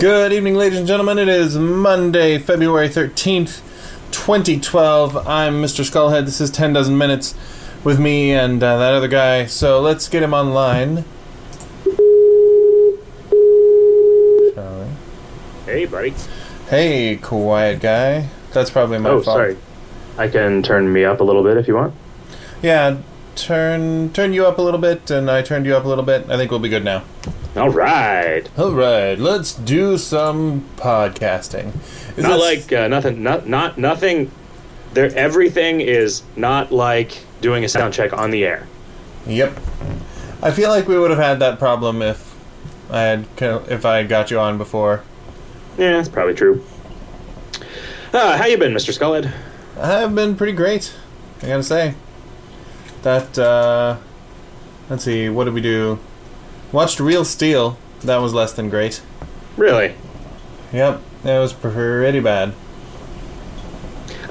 Good evening, ladies and gentlemen. It is Monday, February 13th, 2012. I'm Mr. Skullhead. This is 10 dozen minutes with me and uh, that other guy. So let's get him online. Shall we? Hey, buddy. Hey, quiet guy. That's probably my oh, fault. sorry. I can turn me up a little bit if you want. Yeah, turn turn you up a little bit, and I turned you up a little bit. I think we'll be good now. All right. All right, let's do some podcasting. Is Not like uh, nothing. Not not nothing. There, everything is not like doing a sound check on the air. Yep. I feel like we would have had that problem if I had if I had got you on before. Yeah, that's probably true. Uh, how you been, Mr. Skullhead? I've been pretty great. I gotta say. That uh, let's see, what did we do? Watched Real Steel. That was less than great. Really? Yep, that was pretty bad.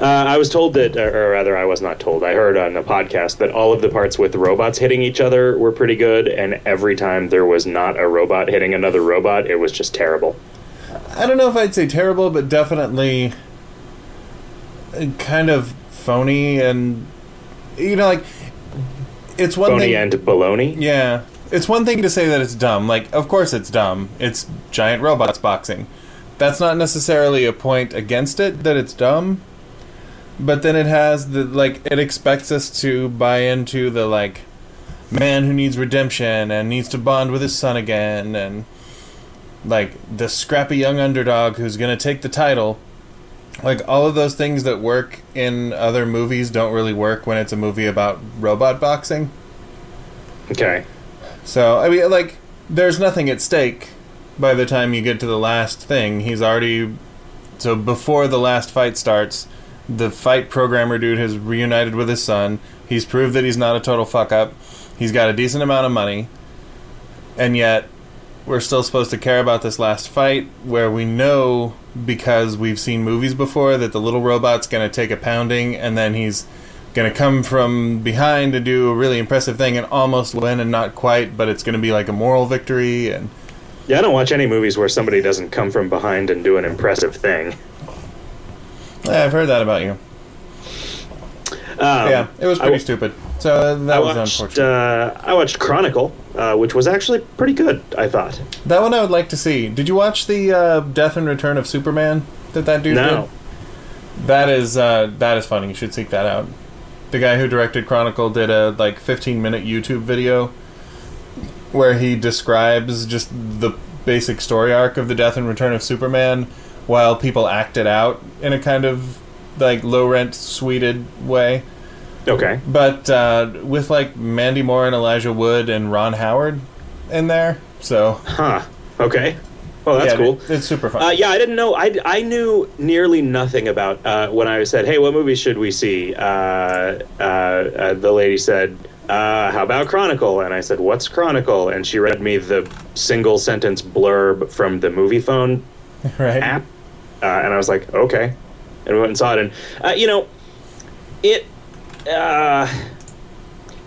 Uh, I was told that, or rather, I was not told. I heard on a podcast that all of the parts with robots hitting each other were pretty good, and every time there was not a robot hitting another robot, it was just terrible. I don't know if I'd say terrible, but definitely uh, kind of phony and you know like it's one Phony thing and baloney. Yeah. It's one thing to say that it's dumb. Like, of course it's dumb. It's giant robots boxing. That's not necessarily a point against it that it's dumb. But then it has the like it expects us to buy into the like man who needs redemption and needs to bond with his son again and like the scrappy young underdog who's going to take the title. Like all of those things that work in other movies don't really work when it's a movie about robot boxing. Okay. So I mean, like, there's nothing at stake by the time you get to the last thing. He's already so before the last fight starts, the fight programmer dude has reunited with his son. He's proved that he's not a total fuck up. He's got a decent amount of money, and yet we're still supposed to care about this last fight where we know because we've seen movies before that the little robot's going to take a pounding and then he's going to come from behind to do a really impressive thing and almost win and not quite but it's going to be like a moral victory and Yeah, I don't watch any movies where somebody doesn't come from behind and do an impressive thing. yeah, I've heard that about you. Um, yeah, it was pretty w- stupid. So that I was watched, unfortunate. uh, I watched Chronicle, uh, which was actually pretty good. I thought. that one I would like to see. Did you watch the uh, Death and Return of Superman that that dude No. did? That is uh, that is funny. You should seek that out. The guy who directed Chronicle did a like 15 minute YouTube video where he describes just the basic story arc of the Death and Return of Superman while people act it out in a kind of like low rent sweded way. Okay. But uh, with like Mandy Moore and Elijah Wood and Ron Howard in there. So Huh. Okay. Well, that's yeah, cool. It's super fun. Uh, yeah, I didn't know. I, I knew nearly nothing about uh, when I said, "Hey, what movie should we see?" Uh, uh, uh, the lady said, uh, "How about Chronicle?" And I said, "What's Chronicle?" And she read me the single sentence blurb from the Moviefone right? app, uh, and I was like, "Okay," and we went and saw it. And uh, you know, it uh,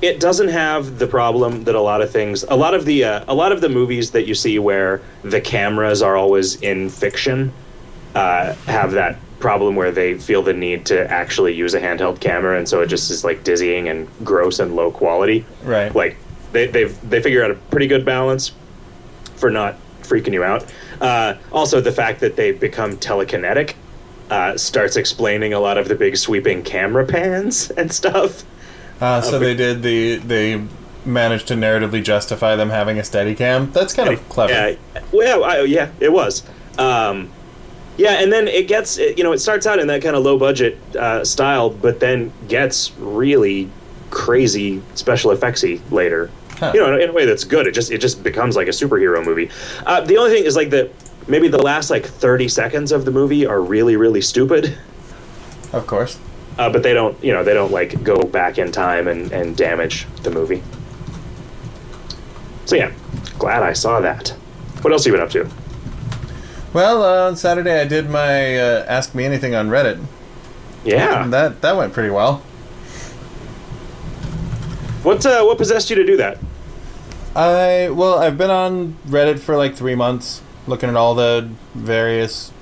it doesn't have the problem that a lot of things, a lot of the uh, a lot of the movies that you see where the cameras are always in fiction, uh, have that problem where they feel the need to actually use a handheld camera, and so it just is like dizzying and gross and low quality. Right. Like they they've they figure out a pretty good balance for not freaking you out. Uh, also, the fact that they become telekinetic uh, starts explaining a lot of the big sweeping camera pans and stuff. Uh, so they did the they managed to narratively justify them having a steady cam. That's kind of clever. Yeah, well, I, yeah, it was. Um, yeah, and then it gets, it, you know, it starts out in that kind of low budget uh, style, but then gets really crazy special effectsy later. Huh. You know, in, in a way that's good. It just it just becomes like a superhero movie. Uh, the only thing is like the maybe the last like thirty seconds of the movie are really really stupid. Of course. Uh, but they don't, you know, they don't like go back in time and, and damage the movie. So yeah, glad I saw that. What else have you been up to? Well, uh, on Saturday I did my uh, Ask Me Anything on Reddit. Yeah. And that that went pretty well. What uh, what possessed you to do that? I well, I've been on Reddit for like three months, looking at all the various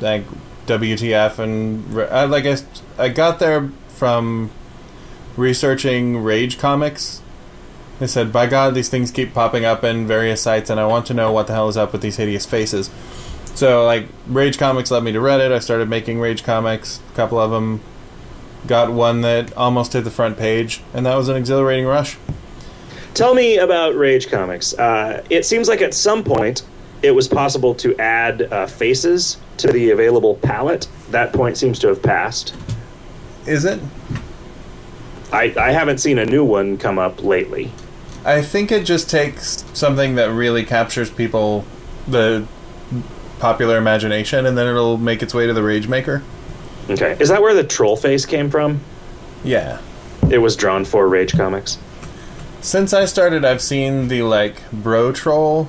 like WTF and I like I, I got there from researching Rage comics. They said, "By God, these things keep popping up in various sites, and I want to know what the hell is up with these hideous faces." So, like, Rage Comics led me to Reddit. I started making Rage Comics, a couple of them. Got one that almost hit the front page, and that was an exhilarating rush. Tell me about Rage Comics. Uh, it seems like at some point it was possible to add uh, faces to the available palette. That point seems to have passed. Is it? I, I haven't seen a new one come up lately. I think it just takes something that really captures people, the popular imagination, and then it'll make its way to the Rage Maker. Okay. Is that where the troll face came from? Yeah. It was drawn for Rage Comics. Since I started, I've seen the like bro troll,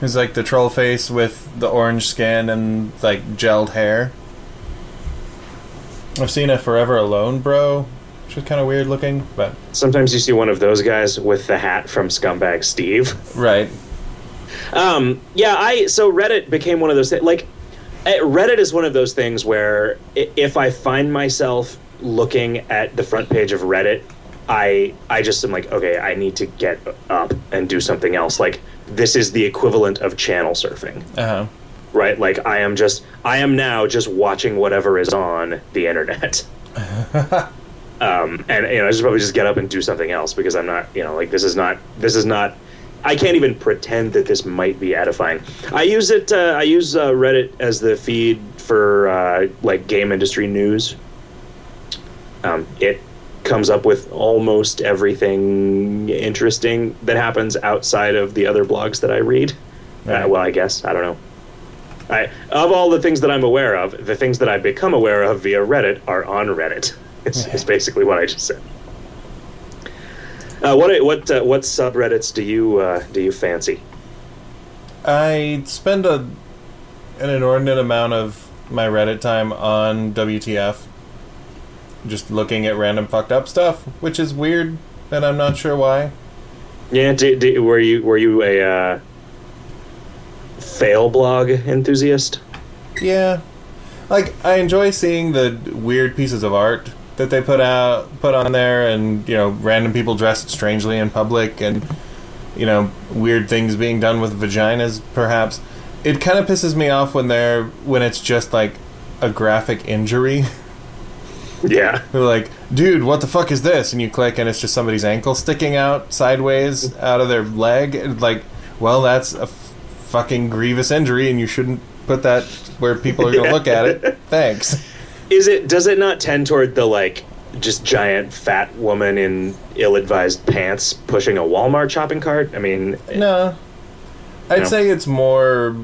who's like the troll face with the orange skin and like gelled hair. I've seen a Forever Alone bro, which is kind of weird looking, but Sometimes you see one of those guys with the hat from Scumbag Steve. right. Um, yeah, I so Reddit became one of those things. Like, eh, Reddit is one of those things where if I find myself looking at the front page of Reddit, I I just am like, okay, I need to get up and do something else. Like, this is the equivalent of channel surfing, Uh huh. right? Like, I am just I am now just watching whatever is on the internet. um, and you know, I should probably just get up and do something else because I'm not, you know, like this is not this is not. I can't even pretend that this might be edifying. I use it. Uh, I use uh, Reddit as the feed for uh, like game industry news. Um, it comes up with almost everything interesting that happens outside of the other blogs that I read. Uh, well, I guess I don't know. I, of all the things that I'm aware of, the things that I've become aware of via Reddit are on Reddit. It's, it's basically what I just said. Uh, what what uh, what subreddits do you uh, do you fancy? I spend a an inordinate amount of my Reddit time on WTF, just looking at random fucked up stuff, which is weird, and I'm not sure why. Yeah, were you were you a uh, fail blog enthusiast? Yeah, like I enjoy seeing the weird pieces of art that they put out, put on there, and you know, random people dressed strangely in public, and you know, weird things being done with vaginas. Perhaps it kind of pisses me off when they're when it's just like a graphic injury. Yeah, They're like, dude, what the fuck is this? And you click, and it's just somebody's ankle sticking out sideways out of their leg. And like, well, that's a f- fucking grievous injury, and you shouldn't put that where people are going to Yeah. look at it. Thanks. is it does it not tend toward the like just giant fat woman in ill-advised pants pushing a Walmart shopping cart? I mean, eh. No, I'd No. say it's more,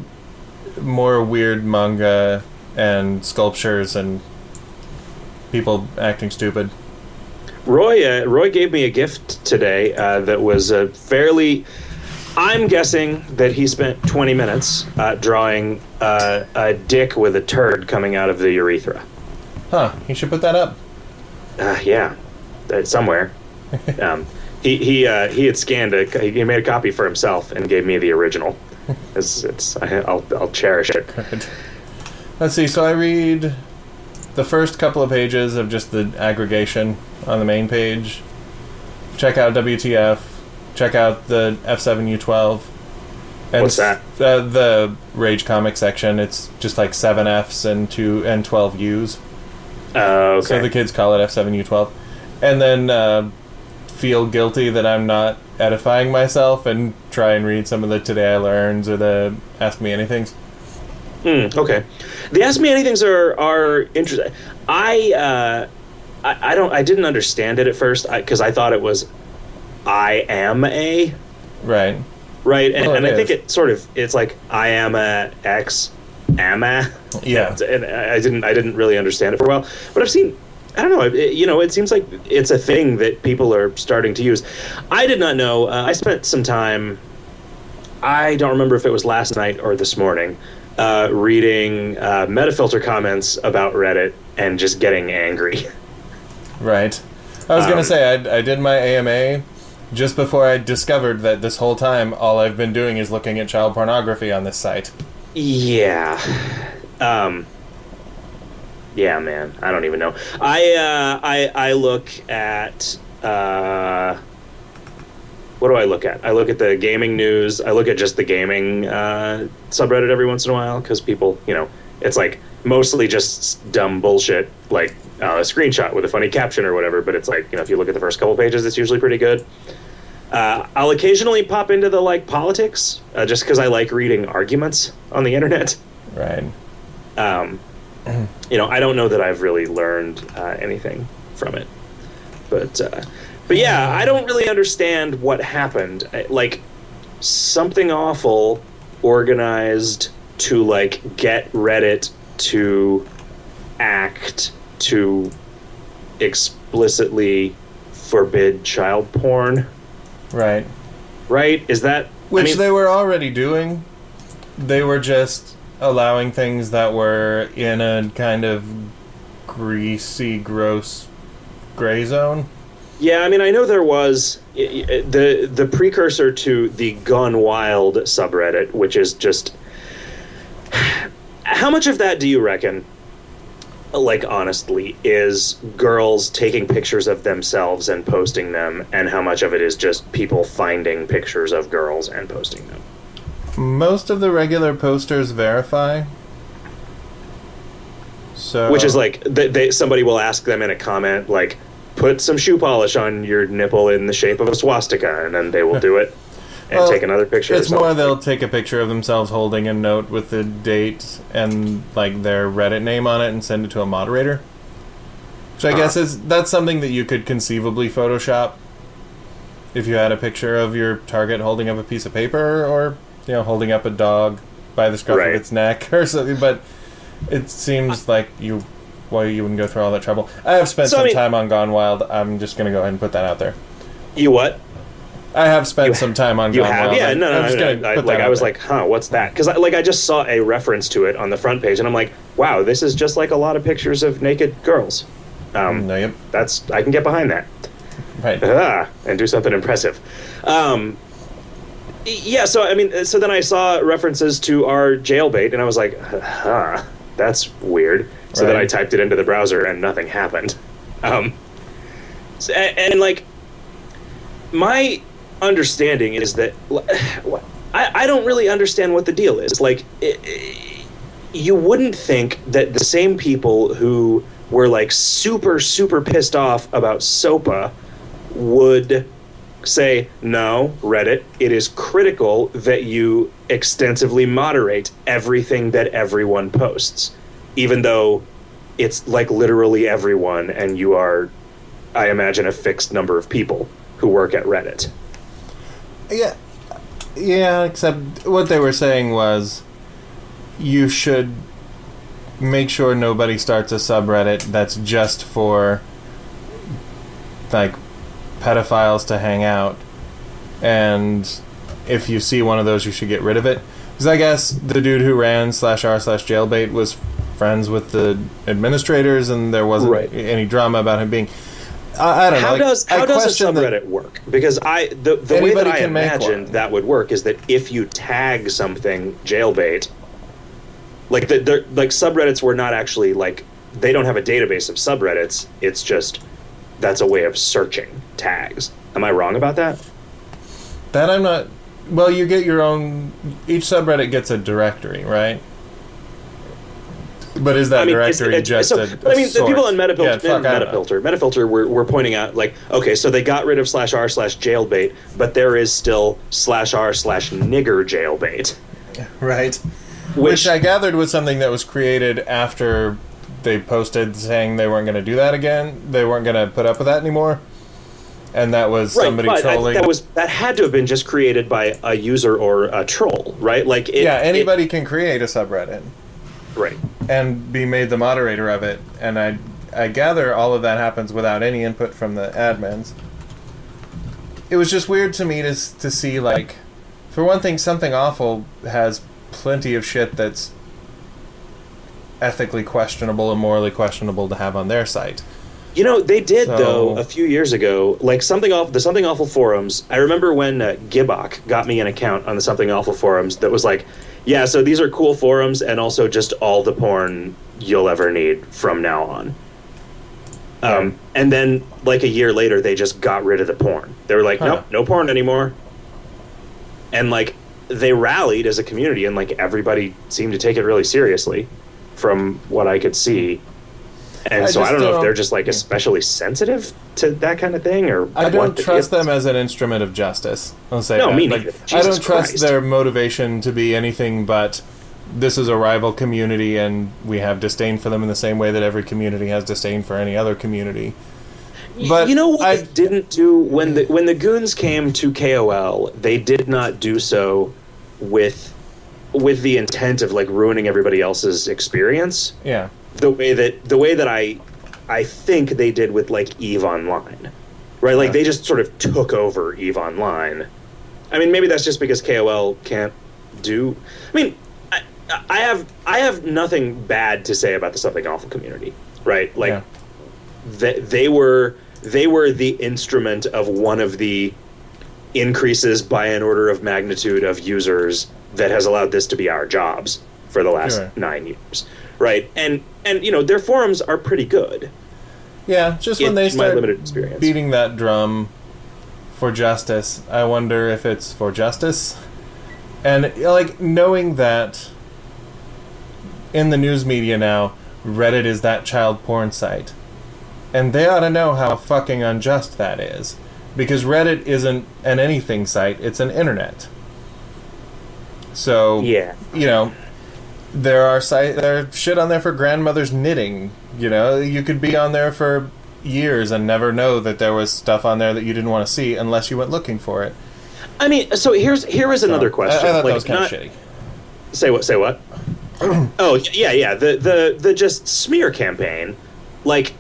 more weird manga and sculptures and people acting stupid. Roy uh, Roy gave me a gift today uh, that was uh, fairly. I'm guessing that he spent 20 minutes uh, drawing uh, a dick with a turd coming out of the urethra. Huh? You should put that up. Uh, yeah, somewhere. um, he he uh, he had scanned a he made a copy for himself and gave me the original. It's, it's I, I'll I'll cherish it. Let's see. So I read the first couple of pages of just the aggregation on the main page. Check out WTF. Check out the F7U12. And What's that? The, the Rage comic section. It's just like seven Fs and two and twelve Us. Uh, okay. So the kids call it F7U12. And then uh, feel guilty that I'm not edifying myself and try and read some of the Today I Learns or the Ask Me Anythings. Hmm, okay. The Ask Me Anythings are are interesting. I uh, I, I don't I didn't understand it at first because I, thought it was I am a Right. right, and, Well, and I think it sort of it's like I am a X am a Yeah. and I didn't I didn't really understand it for a while, but I've seen. I don't know. It, you know, it seems like it's a thing that people are starting to use. I did not know. Uh, I spent some time. I don't remember if it was last night or this morning, uh, reading uh, Metafilter comments about Reddit and just getting angry. Right. I was Um, gonna say I, I did my AMA, just before I discovered that this whole time all I've been doing is looking at child pornography on this site. Yeah. Um Yeah, man. I don't even know. I uh I I look at uh what do I look at? I look at the gaming news. I look at just the gaming uh, subreddit every once in a while because people, you know, it's like mostly just dumb bullshit, like uh, a screenshot with a funny caption or whatever. But it's like, you know, if you look at the first couple pages, it's usually pretty good. Uh, I'll occasionally pop into the like politics uh, just because I like reading arguments on the internet. Right. Um, you know, I don't know that I've really learned uh, anything from it, but uh, but yeah, I don't really understand what happened. I- Like something awful organized to like get Reddit to act to explicitly forbid child porn. Right. Right? Is that I Which mean, they were already doing. They were just allowing things that were in a kind of greasy, gross gray zone. Yeah, I mean, I know there was the the precursor to the Gone Wild subreddit, which is just how much of that do you reckon? Like honestly, is girls taking pictures of themselves and posting them, and how much of it is just people finding pictures of girls and posting them? Most of the regular posters verify. So Which is like they, they somebody will ask them in a comment like, "Put some shoe polish on your nipple in the shape of a swastika," and then they will do it and Well, take another picture. or It's more they'll take a picture of themselves holding a note with the date and like their Reddit name on it and send it to a moderator. Which I uh-huh. guess is that's something that you could conceivably Photoshop if you had a picture of your target holding up a piece of paper or you know holding up a dog by the scruff Right. of its neck or something. But it seems uh, like you why you wouldn't go through all that trouble. I have spent So, I some mean- time on Gone Wild. I'm just gonna go ahead and put that out there. You what? I have spent You- some time on You Gone have? Wild. Yeah, no, no, I'm no. just no, I, like I was there. like, huh, what's that? Because I, like I just saw a reference to it on the front page, and I'm like, wow, this is just like a lot of pictures of naked girls. Um, no, yep, That's I can get behind that. right. ah, and do something impressive. Um, yeah, so I mean, so then I saw references to our jailbait, and I was like, huh, that's weird. So then I typed it into the browser, and nothing happened. Um, so- and, and like, my understanding is that I, I don't really understand what the deal is. Like, i i you wouldn't think that the same people who were like super, super pissed off about SOPA would say, no, Reddit, it is critical that you extensively moderate everything that everyone posts, even though it's like literally everyone, and you are, I imagine, a fixed number of people who work at Reddit. Yeah, yeah. Except what they were saying was, you should make sure nobody starts a subreddit that's just for like pedophiles to hang out, and if you see one of those, you should get rid of it. Because I guess the dude who ran slash r slash jailbait was friends with the administrators, and there wasn't Right. any drama about him being. I, I don't know. How like, does I how does a subreddit work? Because I the, the way that I imagined that would work is that if you tag something jailbait, like the, the like subreddits were not actually like they don't have a database of subreddits. It's just that's a way of searching tags. Am I wrong about that? That I'm not. Well, you get your own. Each subreddit gets a directory, right? But is that I mean, directory it's- just so, a? but I mean, the people on Metafilter, Yeah, fuck, I don't. Metafilter, Metafilter were, were pointing out like, okay, so they got rid of slash r slash jailbait, but there is still slash r slash nigger jailbait, right? which, Which I gathered was something that was created after they posted saying they weren't going to do that again. They weren't going to put up with that anymore, and that was right, somebody but I, trolling. that was that had to have been just created by a user or a troll, right? Like, it, yeah, it- anybody can create a subreddit right? and be made the moderator of it, and I I gather all of that happens without any input from the admins. It was just weird to me to to see like, for one thing, something awful has plenty of shit that's ethically questionable and morally questionable to have on their site. You know, they did So- though a few years ago, like something off the Something Awful forums. I remember when uh, Gibbok got me an account on the Something Awful forums that was like, yeah, so these are cool forums and also just all the porn you'll ever need from now on. Um, and then like a year later, they just got rid of the porn. They were like, Huh. nope, no porn anymore. And like they rallied as a community, and like everybody seemed to take it really seriously, from what I could see. And I so I don't know if don't- they're just like especially sensitive to that kind of thing, or I don't what. trust them as an instrument of justice. I'll say No, that. me Like. I don't trust Christ. their motivation to be anything but this is a rival community and we have disdain for them in the same way that every community has disdain for any other community. But you know what I- they didn't do when the when the goons came to KOL, they did not do so with with the intent of like ruining everybody else's experience. Yeah. The way that the way that I I think they did with like Eve Online, right? Like Yeah. they just sort of took over Eve Online. I mean, maybe that's just because KOL can't do. I mean, I, I have I have nothing bad to say about the something awful community, right? Like Yeah. they, they were they were the instrument of one of the increases by an order of magnitude of users that has allowed this to be our jobs for the last Sure. nine years right and and you know their forums are pretty good Yeah, just when they start limited experience beating that drum for justice, I wonder if it's for justice. And like knowing that in the news media now, Reddit is that child porn site. And they ought to know how fucking unjust that is. Because Reddit isn't an anything site, it's an internet. So yeah you know, there are site there shit on there for grandmother's knitting. You know, you could be on there for years and never know that there was stuff on there that you didn't want to see unless you went looking for it. i mean so here's here is another So, question I, I thought like, that was kind not- of shitty. say what say what oh yeah yeah the the the just smear campaign like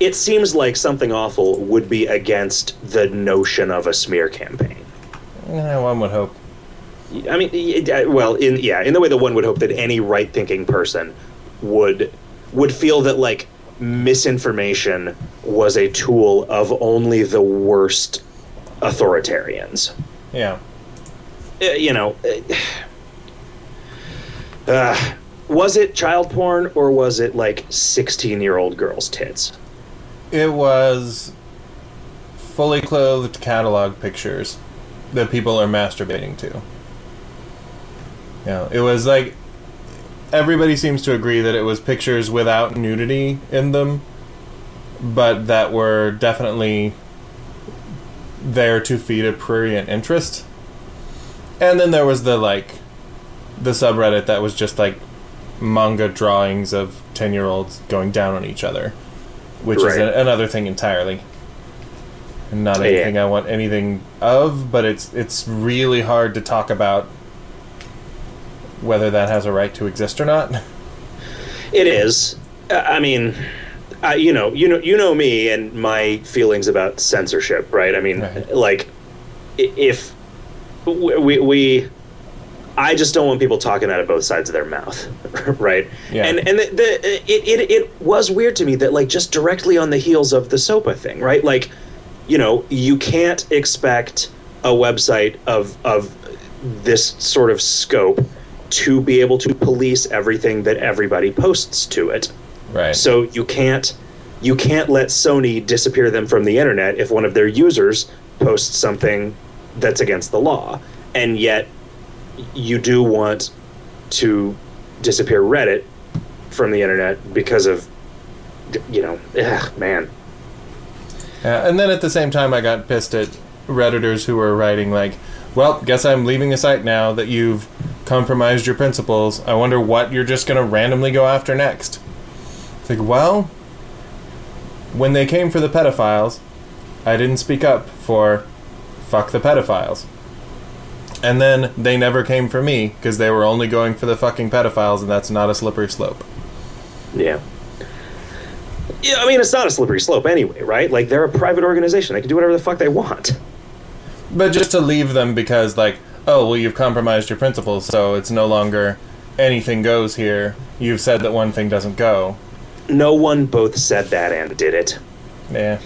it seems like something awful would be against the notion of a smear campaign Yeah, one would hope. I mean, well, in yeah, in the way that one would hope that any right-thinking person would would feel that like misinformation was a tool of only the worst authoritarians. Yeah. Uh, you know, uh, uh, was it child porn or was it like sixteen-year-old girls' tits? It was fully clothed catalog pictures that people are masturbating to. Know, it was like everybody seems to agree that it was pictures without nudity in them, but that were definitely there to feed a prurient interest. And then there was the like the subreddit that was just like manga drawings of 10 year olds going down on each other, which is a, another thing entirely. And not Yeah. anything I want anything of, but it's it's really hard to talk about whether that has a right to exist or not. It is. I mean, uh, you know, you know, you know me and my feelings about censorship, right? I mean, Right. like, i- if we, we, I just don't want people talking out of both sides of their mouth, right? Yeah. And and the, the it, it it was weird to me that like just directly on the heels of the SOPA thing, right? Like, you know, you can't expect a website of of this sort of scope to be able to police everything that everybody posts to it. Right. So you can't you can't let Sony disappear them from the internet if one of their users posts something that's against the law. And yet you do want to disappear Reddit from the internet because of you know, ugh, man. Yeah, and then at the same time, I got pissed at redditors who were writing like, "Well, guess I'm leaving the site now that you've compromised your principles. I wonder what you're just gonna randomly go after next." It's like, well, when they came for the pedophiles, I didn't speak up for "fuck the pedophiles," and then they never came for me because they were only going for the fucking pedophiles, and that's not a slippery slope. Yeah. Yeah, I mean, it's not a slippery slope anyway, right? Like, they're a private organization. They can do whatever the fuck they want. But just to leave them because, like, oh, well, you've compromised your principles, so it's no longer anything goes here. You've said that one thing doesn't go. No one both said that and did it. Yeah.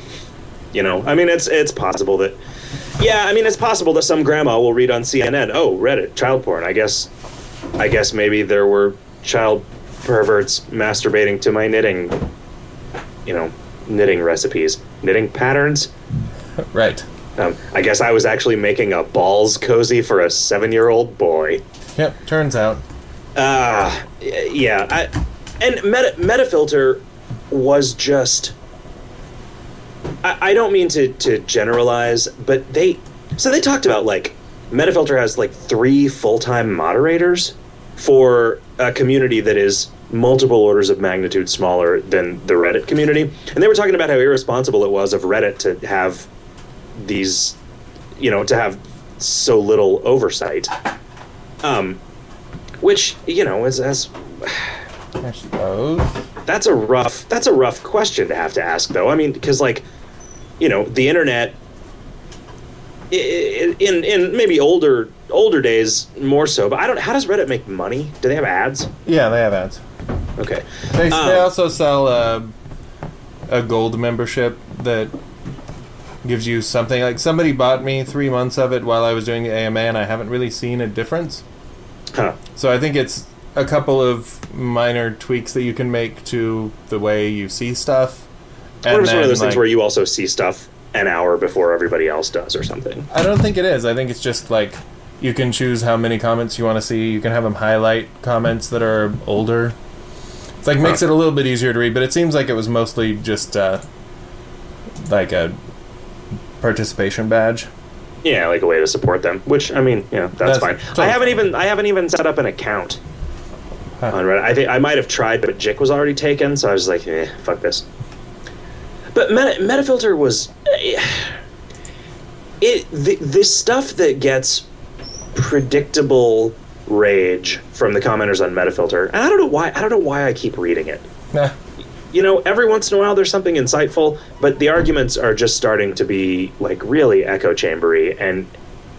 You know, I mean, it's it's possible that, yeah, I mean, it's possible that some grandma will read on CNN, oh, Reddit, child porn. I guess, I guess maybe there were child perverts masturbating to my knitting, you know, knitting recipes, knitting patterns. Right. Um, I guess I was actually making a balls cozy for a seven-year-old boy. Yep. Turns out. Uh, yeah. I, and Meta, Metafilter was just. I, I don't mean to, to generalize, but they. So they talked about like. Metafilter has like three full time moderators for a community that is multiple orders of magnitude smaller than the Reddit community. And they were talking about how irresponsible it was of Reddit to have these, you know, to have so little oversight. Um, which you know is as I suppose. that's a rough that's a rough question to have to ask though. I mean, because like, you know, the internet in in maybe older older days more so, but I don't. How does Reddit make money? Do they have ads? Yeah, they have ads. Okay. They, they Um, also sell uh, a gold membership that gives you something like somebody bought me three months of it while I was doing the AMA, and I haven't really seen a difference. Huh. So I think it's a couple of minor tweaks that you can make to the way you see stuff. Or it's one of those like, things where you also see stuff an hour before everybody else does, or something. I don't think it is. I think it's just like you can choose how many comments you want to see. You can have them highlight comments that are older. It's like makes Huh. it a little bit easier to read, but it seems like it was mostly just uh, like a participation badge. Yeah, like a way to support them. Which I mean, yeah, that's, That's fine. totally I haven't even I haven't even set up an account Huh. on Reddit. I think I might have tried, but Jick was already taken, so I was like, eh, fuck this. But Meta, Metafilter was eh, it the, this stuff that gets predictable rage from the commenters on Metafilter, and I don't know why. I don't know why I keep reading it. Nah. You know, every once in a while there's something insightful, but the arguments are just starting to be like really echo chambery. And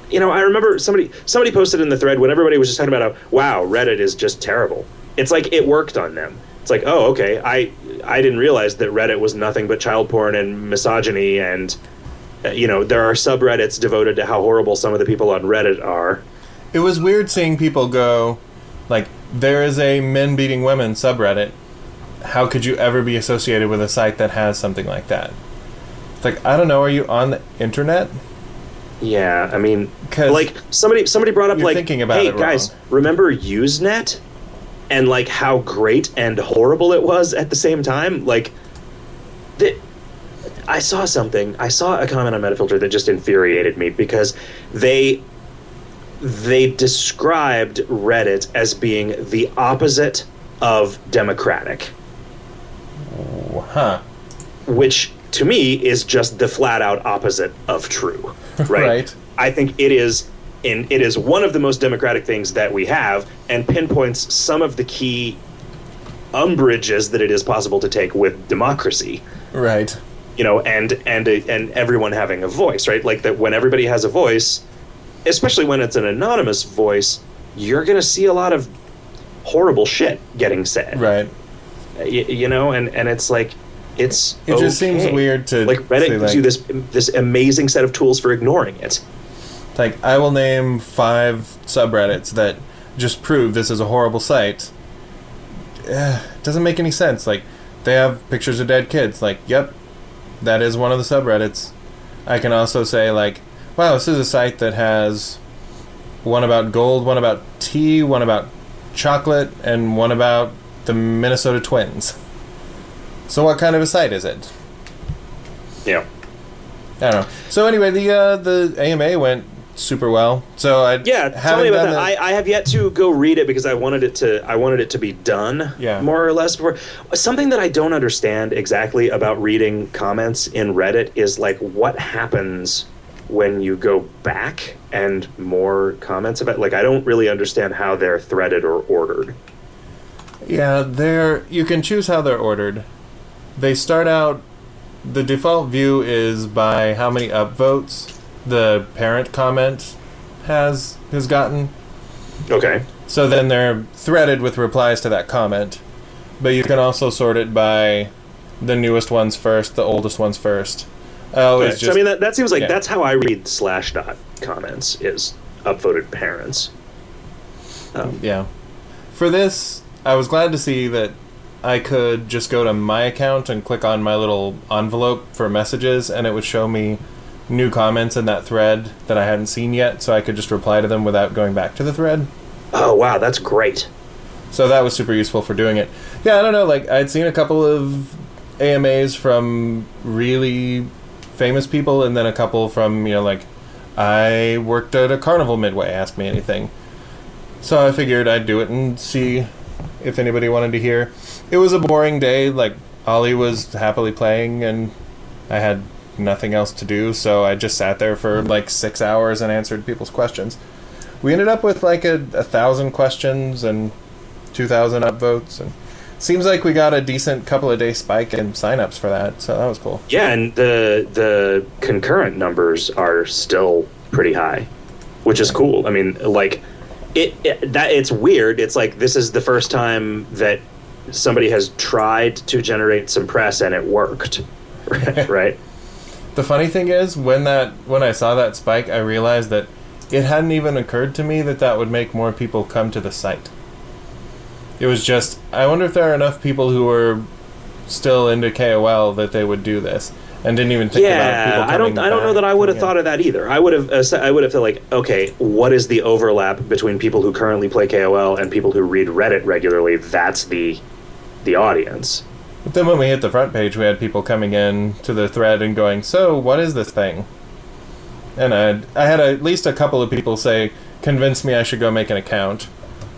you know, I remember somebody somebody posted in the thread when everybody was just talking about wow, Reddit is just terrible. It's like it worked on them. It's like, oh, okay, I I didn't realize that Reddit was nothing but child porn and misogyny, and uh, you know, there are subreddits devoted to how horrible some of the people on Reddit are. It was weird seeing people go, like, there is a men beating women subreddit. How could you ever be associated with a site that has something like that? It's like, I don't know, are you on the internet? Yeah, I mean, 'Cause like somebody somebody brought up like, thinking about hey guys, wrong." remember Usenet and like how great and horrible it was at the same time? Like, the, I saw something. I saw a comment on Metafilter that just infuriated me because they they described Reddit as being the opposite of democratic Huh. which to me is just the flat out opposite of true right, Right. i think it is in it is one of the most democratic things that we have and pinpoints some of the key umbrages that it is possible to take with democracy Right. you know and and and everyone having a voice right like that when everybody has a voice especially when it's an anonymous voice you're going to see a lot of horrible shit getting said Right. Y- you know and and it's like it's It just seems weird to like reddit gives like- you this this amazing set of tools for ignoring it like I will name five subreddits that just prove this is a horrible site. It doesn't make any sense. Like they have pictures of dead kids. Like, yep, that is one of the subreddits. I can also say like, wow, this is a site that has one about gold, one about tea, one about chocolate, and one about the Minnesota Twins. So what kind of a site is it? yeah I don't know. So anyway, the uh, the AMA went super well. So I yeah tell me about that I, I have yet to go read it because i wanted it to i wanted it to be done Yeah. more or less before something that i don't understand exactly about reading comments in reddit is like what happens when you go back and more comments about like i don't really understand how they're threaded or ordered Yeah, they're you can choose how they're ordered. They start out the default view is by how many upvotes the parent comment has has gotten. okay So then they're threaded with replies to that comment. But you can also sort it by the newest ones first, the oldest ones first. Oh, Okay, just so I mean, that, that seems like yeah. that's how I read slash dot comments is upvoted parents. Um, Yeah. For this, I was glad to see that I could just go to my account and click on my little envelope for messages, and it would show me new comments in that thread that I hadn't seen yet, so I could just reply to them without going back to the thread. oh wow, that's great. So that was super useful for doing it. Yeah, I don't know, like, I'd seen a couple of AMAs from really famous people, and then a couple from, you know, like, I worked at a carnival midway, ask me anything. So I figured I'd do it and see if anybody wanted to hear. It was a boring day, like, Ollie was happily playing, and I had nothing else to do, so I just sat there for like six hours and answered people's questions. We ended up with like a, a thousand questions and 2,000 upvotes, and seems like we got a decent couple of day spike in signups for that, so that was cool. Yeah, and the the concurrent numbers are still pretty high, which is cool. I mean, like it, it that it's weird. It's like this is the first time that somebody has tried to generate some press and it worked. right? The funny thing is, when that when I saw that spike, I realized that it hadn't even occurred to me that that would make more people come to the site. It was just, I wonder if there are enough people who are still into KOL that they would do this, and didn't even think about people yeah, coming I don't. I don't know that I would have Yeah. thought of that either. I would have. Uh, I would have felt like, okay, what is the overlap between people who currently play KOL and people who read Reddit regularly? That's the the audience. But then when we hit the front page, we had people coming in to the thread and going, "So, what is this thing?" And I I had at least a couple of people say, "Convince me I should go make an account."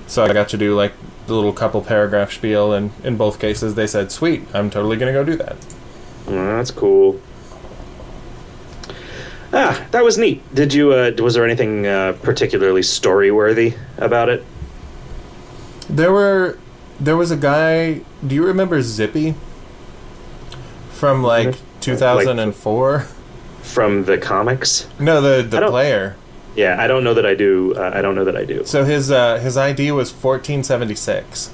So I got to do like the little couple paragraph spiel, and in both cases they said, "Sweet, I'm totally gonna go do that." That's cool. Ah, that was neat. Did you? Uh, was there anything uh, particularly story worthy about it? There were there was a guy. Do you remember Zippy from like Mhm. 2004? From the comics? no, the the player. Yeah, I don't know that I do. Uh, I don't know that I do. So his uh, his ID was 1476,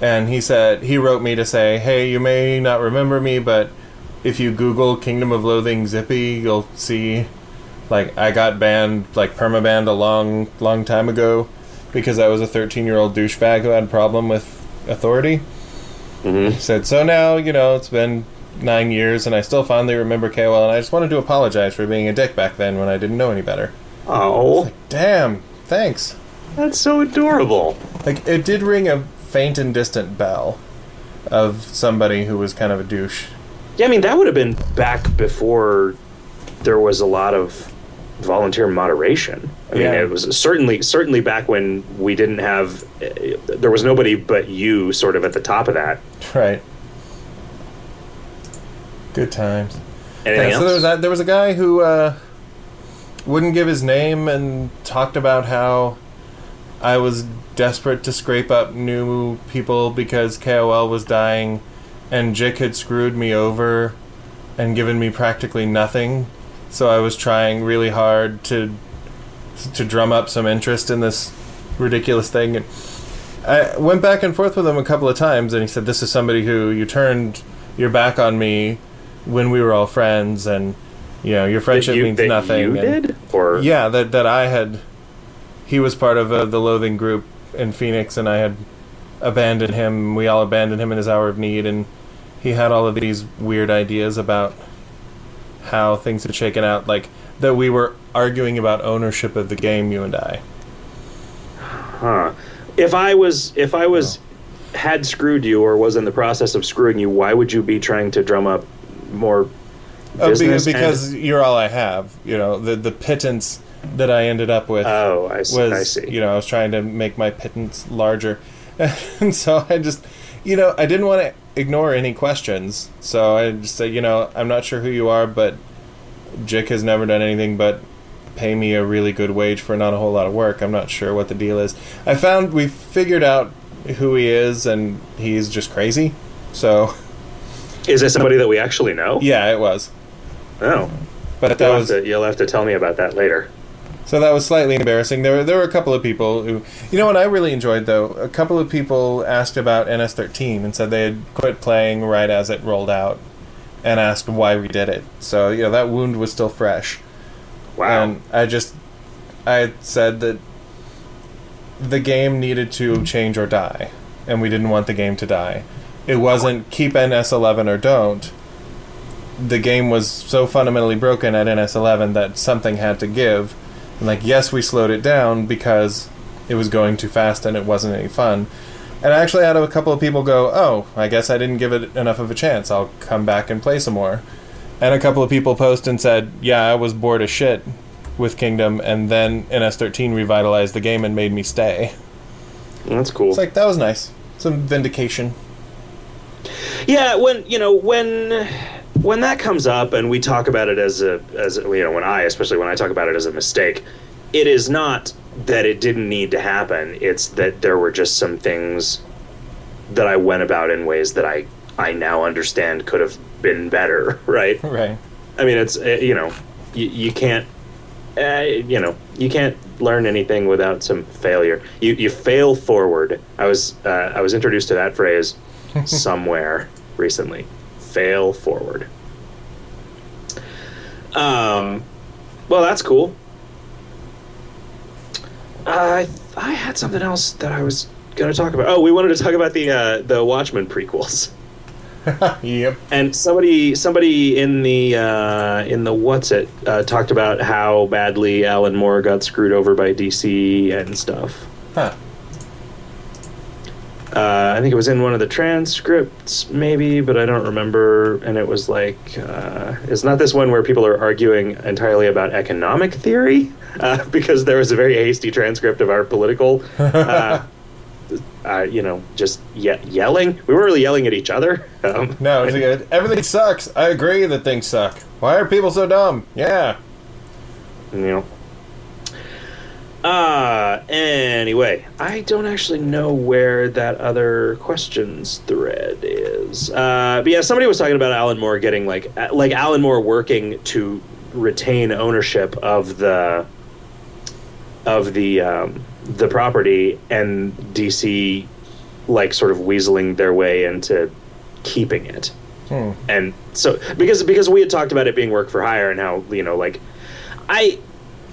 and he said he wrote me to say, "Hey, you may not remember me, but if you Google Kingdom of Loathing Zippy, you'll see like I got banned like permabanned a long long time ago because I was a 13 year old douchebag who had a problem with authority." hmm said, "So now you know it's been." Nine years, and I still fondly remember KOL, and I just wanted to apologize for being a dick back then when I didn't know any better. Oh, Damn, thanks. that's so adorable. Like it did ring a faint and distant bell of somebody who was kind of a douche. Yeah, I mean that would have been back before there was a lot of volunteer moderation. I mean, it was certainly certainly back when we didn't have uh, there was nobody but you sort of at the top of that. Right. Good times. Anything Yeah, else? so there was that, there was a guy who uh, wouldn't give his name and talked about how I was desperate to scrape up new people because KOL was dying, and Jick had screwed me over and given me practically nothing. So I was trying really hard to to drum up some interest in this ridiculous thing. And I went back and forth with him a couple of times, and he said, "This is somebody who you turned your back on me when we were all friends, and you know your friendship you, means that nothing." You and- did, or yeah, that that I had. He was part of uh, the loathing group in Phoenix, and I had abandoned him. We all abandoned him in his hour of need, and he had all of these weird ideas about how things had shaken out, like that we were arguing about ownership of the game. You and I. Huh. If I was if I was had screwed you or was in the process of screwing you, why would you be trying to drum up more oh, be- business? because you're all I have. You know the the pittance that I ended up with. oh, I see. was I see. you know I was trying to make my pittance larger, and so I just you know I didn't want to ignore any questions, so I just said you know I'm not sure who you are, but Jick has never done anything but pay me a really good wage for not a whole lot of work. I'm not sure what the deal is. I found we figured out who he is, and he's just crazy. So Is this somebody that we actually know? yeah, it was, Oh, but that was to, you'll have to tell me about that later. So that was slightly embarrassing. There were there were a couple of people who, you know, what I really enjoyed though. A couple of people asked about NS13 and said they had quit playing right as it rolled out, and asked why we did it. So you know that wound was still fresh. Wow. And I just, I said that the game needed to change or die, and we didn't want the game to die. It wasn't keep NS11 or don't. The game was so fundamentally broken at NS11 that something had to give. And like, yes, we slowed it down because it was going too fast and it wasn't any fun. And I actually had a couple of people go, "Oh, I guess I didn't give it enough of a chance. I'll come back and play some more." And a couple of people post and said, "Yeah, I was bored as shit with Kingdom, and then NS13 revitalized the game and made me stay." That's cool. It's like that was nice. Some vindication. Yeah, when you know when when that comes up and we talk about it as a as you know when I especially when I talk about it as a mistake, it is not that it didn't need to happen. It's that there were just some things that I went about in ways that I I now understand could have been better. Right. Right. I mean, it's uh, you know you, you can't uh, you know you can't learn anything without some failure. You you fail forward. I was uh, I was introduced to that phrase somewhere recently. Fail forward. Um, well, that's cool. I I had something else that I was going to talk about. Oh, we wanted to talk about the uh, the Watchmen prequels. Yep. And somebody somebody in the uh, in the what's it uh, talked about how badly Alan Moore got screwed over by DC and stuff. Huh. Uh, I think it was in one of the transcripts, maybe, but I don't remember. And it was like, uh, it's not this one where people are arguing entirely about economic theory, uh, because there was a very hasty transcript of our political, uh, uh, you know, just ye- yelling. We weren't really yelling at each other. Um, No, it's good. Everything sucks. I agree that things suck. Why are people so dumb? Yeah. you know. Uh, anyway, I don't actually know where that other questions thread is. Uh, but yeah, somebody was talking about Alan Moore getting like like Alan Moore working to retain ownership of the of the um, the property and DC like sort of weaseling their way into keeping it Hmm. and so because because we had talked about it being work for hire and how you know like i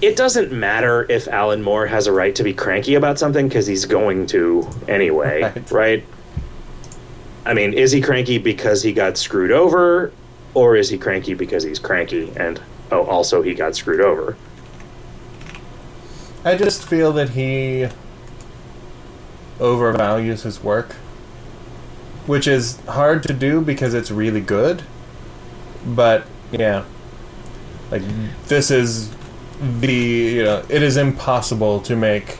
it doesn't matter if alan moore has a right to be cranky about something because he's going to anyway Right. right. i mean is he cranky because he got screwed over or is he cranky because he's cranky and oh also he got screwed over I just feel that he overvalues his work, which is hard to do because it's really good. But yeah, like mm-hmm. this is the you know it is impossible to make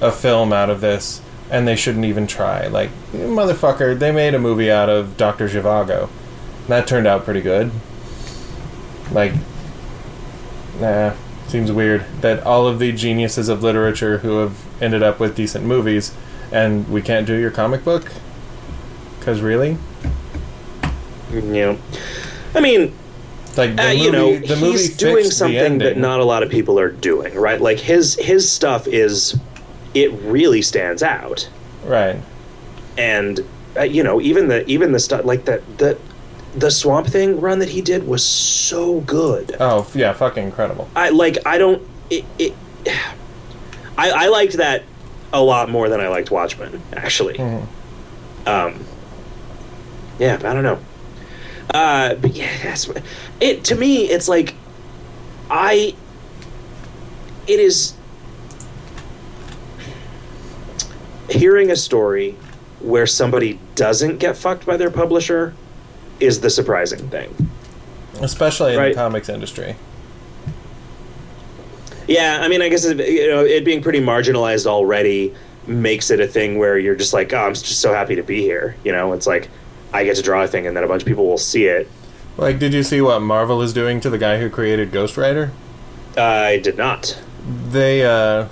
a film out of this, and they shouldn't even try. Like motherfucker, they made a movie out of Doctor Zhivago. That turned out pretty good. Like, nah, seems weird that all of the geniuses of literature who have ended up with decent movies, and we can't do your comic book. Cause really, know i mean like the uh, movie, you know, the movie he's doing something that not a lot of people are doing, right? Like his his stuff is, it really stands out, right. and uh, you know, even the even the stuff like that the the Swamp Thing run that he did was so good. Oh yeah, fucking incredible. I like I don't it. it I, I liked that a lot more than I liked Watchmen, actually. Mhm. Um, yeah, I don't know. Uh, but yeah, that's, what, it to me. It's like I. It is hearing a story where somebody doesn't get fucked by their publisher is the surprising thing. Especially in Right. the comics industry. Yeah, I mean, I guess it, you know it being pretty marginalized already makes it a thing where you're just like, oh, I'm just so happy to be here. You know, it's like I get to draw a thing, and then a bunch of people will see it. Like, did you see what Marvel is doing to the guy who created Ghost Rider? I did not. They uh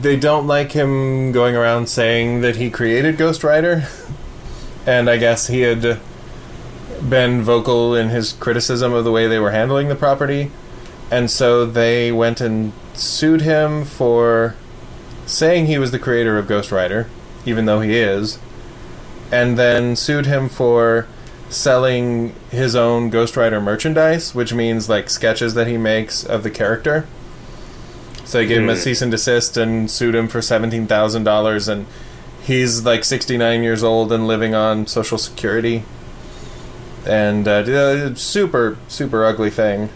they don't like him going around saying that he created Ghost Rider. and I guess he had been vocal in his criticism of the way they were handling the property, and so they went and sued him for saying he was the creator of Ghost Rider, even though he is, and then sued him for selling his own Ghost Rider merchandise, which means like sketches that he makes of the character. So they gave him a Hmm. cease and desist and sued him for seventeen thousand dollars, and he's like sixty nine years old and living on Social Security. And uh, uh, super super ugly thing,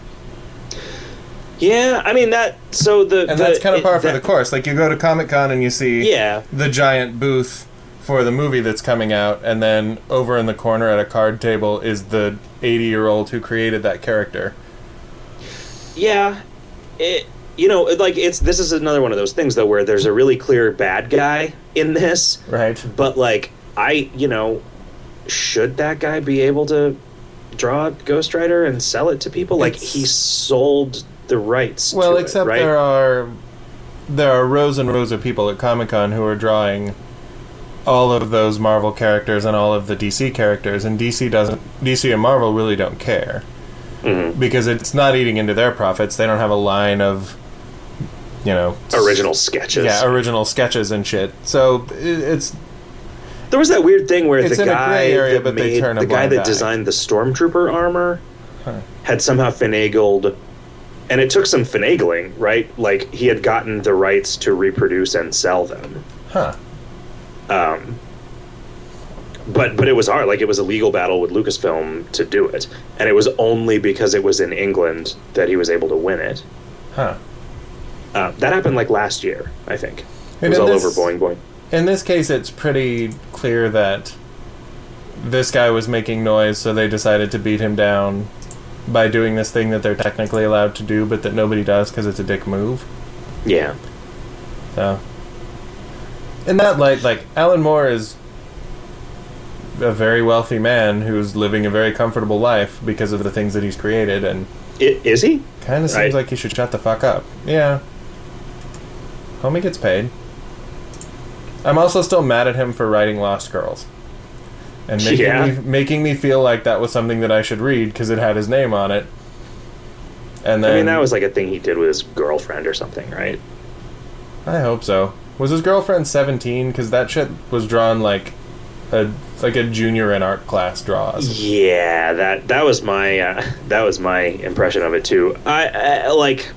Yeah, I mean that. So the and the- that's kind of par for the course. Like you go to Comic Con and you see Yeah, the giant booth for the movie that's coming out, and then over in the corner at a card table is the 80 year old who created that character. yeah. It you know like it's this is another one of those things though where there's a really clear bad guy in this, Right. but like I you know should that guy be able to draw Ghost Rider and sell it to people? Like It's- he sold the rights. Well, to it, except right? there are there are rows and rows of people at Comic Con who are drawing all of those Marvel characters and all of the DC characters, and DC doesn't. DC and Marvel really don't care Mhm. because it's not eating into their profits. They don't have a line of, you know, original sketches. yeah, original sketches and shit. So it, it's There was that weird thing where the guy area, that made the guy that eye. designed the stormtrooper armor Huh. had somehow finagled, and it took some finagling, right? Like he had gotten the rights to reproduce and sell them, huh. um, but but it was hard. Like it was a legal battle with Lucasfilm to do it, and it was only because it was in England that he was able to win it. Huh. Uh, that happened like last year, I think. It And was all this- over Boing Boing. In this case, it's pretty clear that this guy was making noise, so they decided to beat him down by doing this thing that they're technically allowed to do, but that nobody does because it's a dick move. Yeah. So, in that light, like Alan Moore is a very wealthy man who's living a very comfortable life because of the things that he's created, and I- is he? kind of seems like he should shut the fuck up. Yeah, homie gets paid. I'm also still mad at him for writing Lost Girls. And making, Yeah. me, making me feel like that was something that I should read because it had his name on it. And then I mean, that was like a thing he did with his girlfriend or something, right? I hope so. Was his girlfriend 17? Because that shit was drawn like a like a junior in art class draws. Yeah, that that was my uh, that was my impression of it too. I, I like.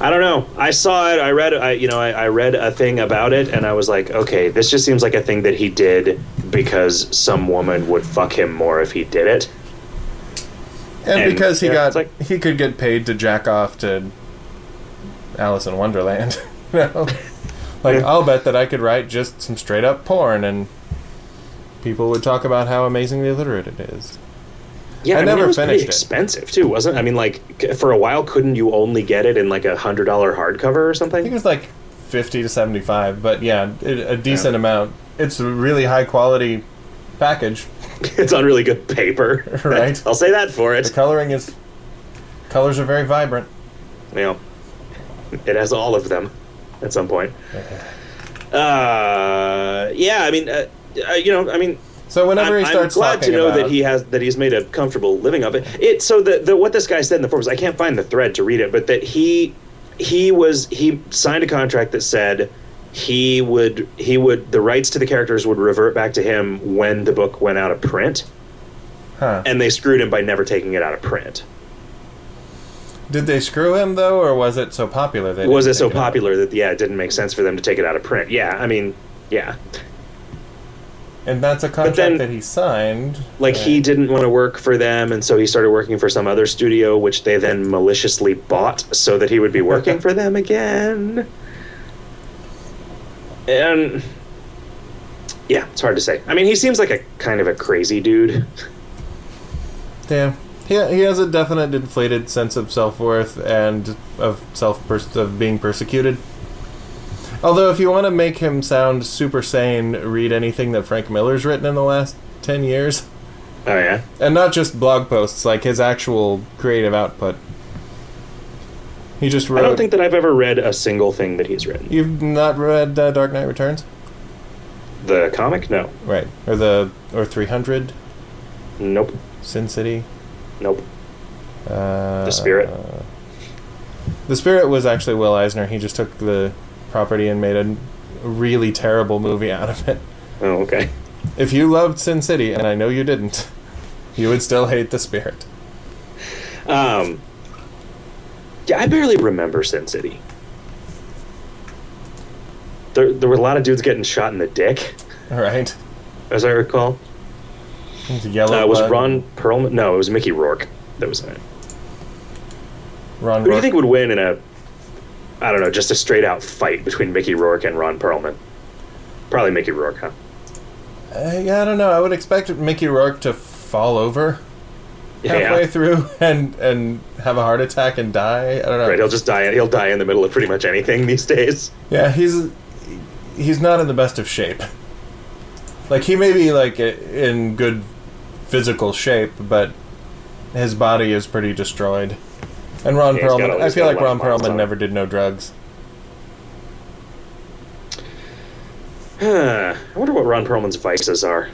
I don't know. I saw it. I read. I you know I, I read a thing about it, and I was like, okay, this just seems like a thing that he did because some woman would fuck him more if he did it. And, And, because he yeah, got like- he could get paid to jack off to Alice in Wonderland. you know? Like Yeah. I'll bet that I could write just some straight up porn and people would talk about how amazingly illiterate it is. Yeah, I mean, never it was pretty finished it. expensive too, wasn't? it? I mean, like for a while, couldn't you only get it in like a hundred dollar hardcover or something? I think it was like 50 to 75, but yeah, it, a decent Yeah. amount. It's a really high quality package. it's on really good paper, Right. I'll say that for it. The coloring is colors are very vibrant. Yeah, it has all of them at some point. Uh, yeah, I mean, uh, uh, you know, I mean, So whenever I'm, he starts I'm glad talking to know about, that he has that he's made a comfortable living of it. It so the, the what this guy said in the forums, I can't find the thread to read it, but that he he was he signed a contract that said he would he would the rights to the characters would revert back to him when the book went out of print, huh? and they screwed him by never taking it out of print. Did they screw him though, or was it so popular? They was it so popular that yeah, it didn't make sense for them to take it out of print? Yeah, I mean, yeah, And that's a contract then- that he signed. like he didn't want to work for them and so he started working for some other studio which they then maliciously bought so that he would be working for them again and yeah it's hard to say i mean he seems like a kind of a crazy dude Yeah, he he has a definite inflated sense of self worth and of self of being persecuted. Although, if you want to make him sound super sane, read anything that Frank Miller's written in the last ten years, oh yeah and not just blog posts, like his actual creative output. He just wrote. i don't think that i've ever read a single thing that he's written you've not read uh, Dark Knight Returns, the comic no right? Or the or three hundred. nope Sin City. Nope. Uh, The Spirit? The Spirit was actually Will Eisner. He just took the property and made a really terrible movie out of it. Oh, okay. If you loved Sin City, and I know you didn't, you would still hate The Spirit. Um, yeah, I barely remember Sin City. There, there were a lot of dudes getting shot in the dick, All right. as I recall. Yellow. Uh, was Blood, Ron Perlman? No, it was Mickey Rourke that was in it. Ron Who do you think would win in a, I don't know, just a straight out fight between Mickey Rourke and Ron Perlman? Probably Mickey Rourke, huh? Uh, yeah, I don't know. I would expect Mickey Rourke to fall over halfway Yeah, through and and have a heart attack and die. I don't know. right. He'll just die. He'll die in the middle of pretty much anything these days. Yeah, he's he's not in the best of shape. Like he may be like in good physical shape, but his body is pretty destroyed. And Ron Yeah, Perlman. I feel like Ron Perlman never did no drugs. I wonder what Ron Perlman's vices are.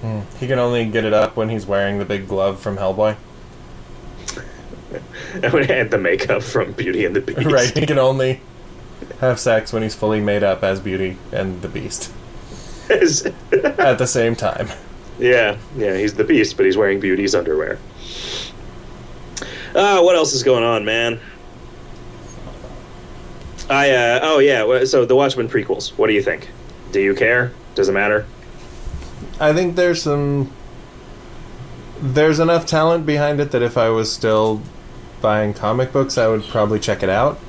Hmm. He can only get it up when he's wearing the big glove from Hellboy. and the makeup from Beauty and the Beast. right, he can only have sex when he's fully made up as Beauty and the Beast at the same time. yeah, yeah, he's the Beast, but he's wearing Beauty's underwear. Uh, what else is going on, man? I uh, oh yeah, so the Watchmen prequels. What do you think? Do you care? Does it matter? I think there's some there's enough talent behind it that if I was still buying comic books, I would probably check it out.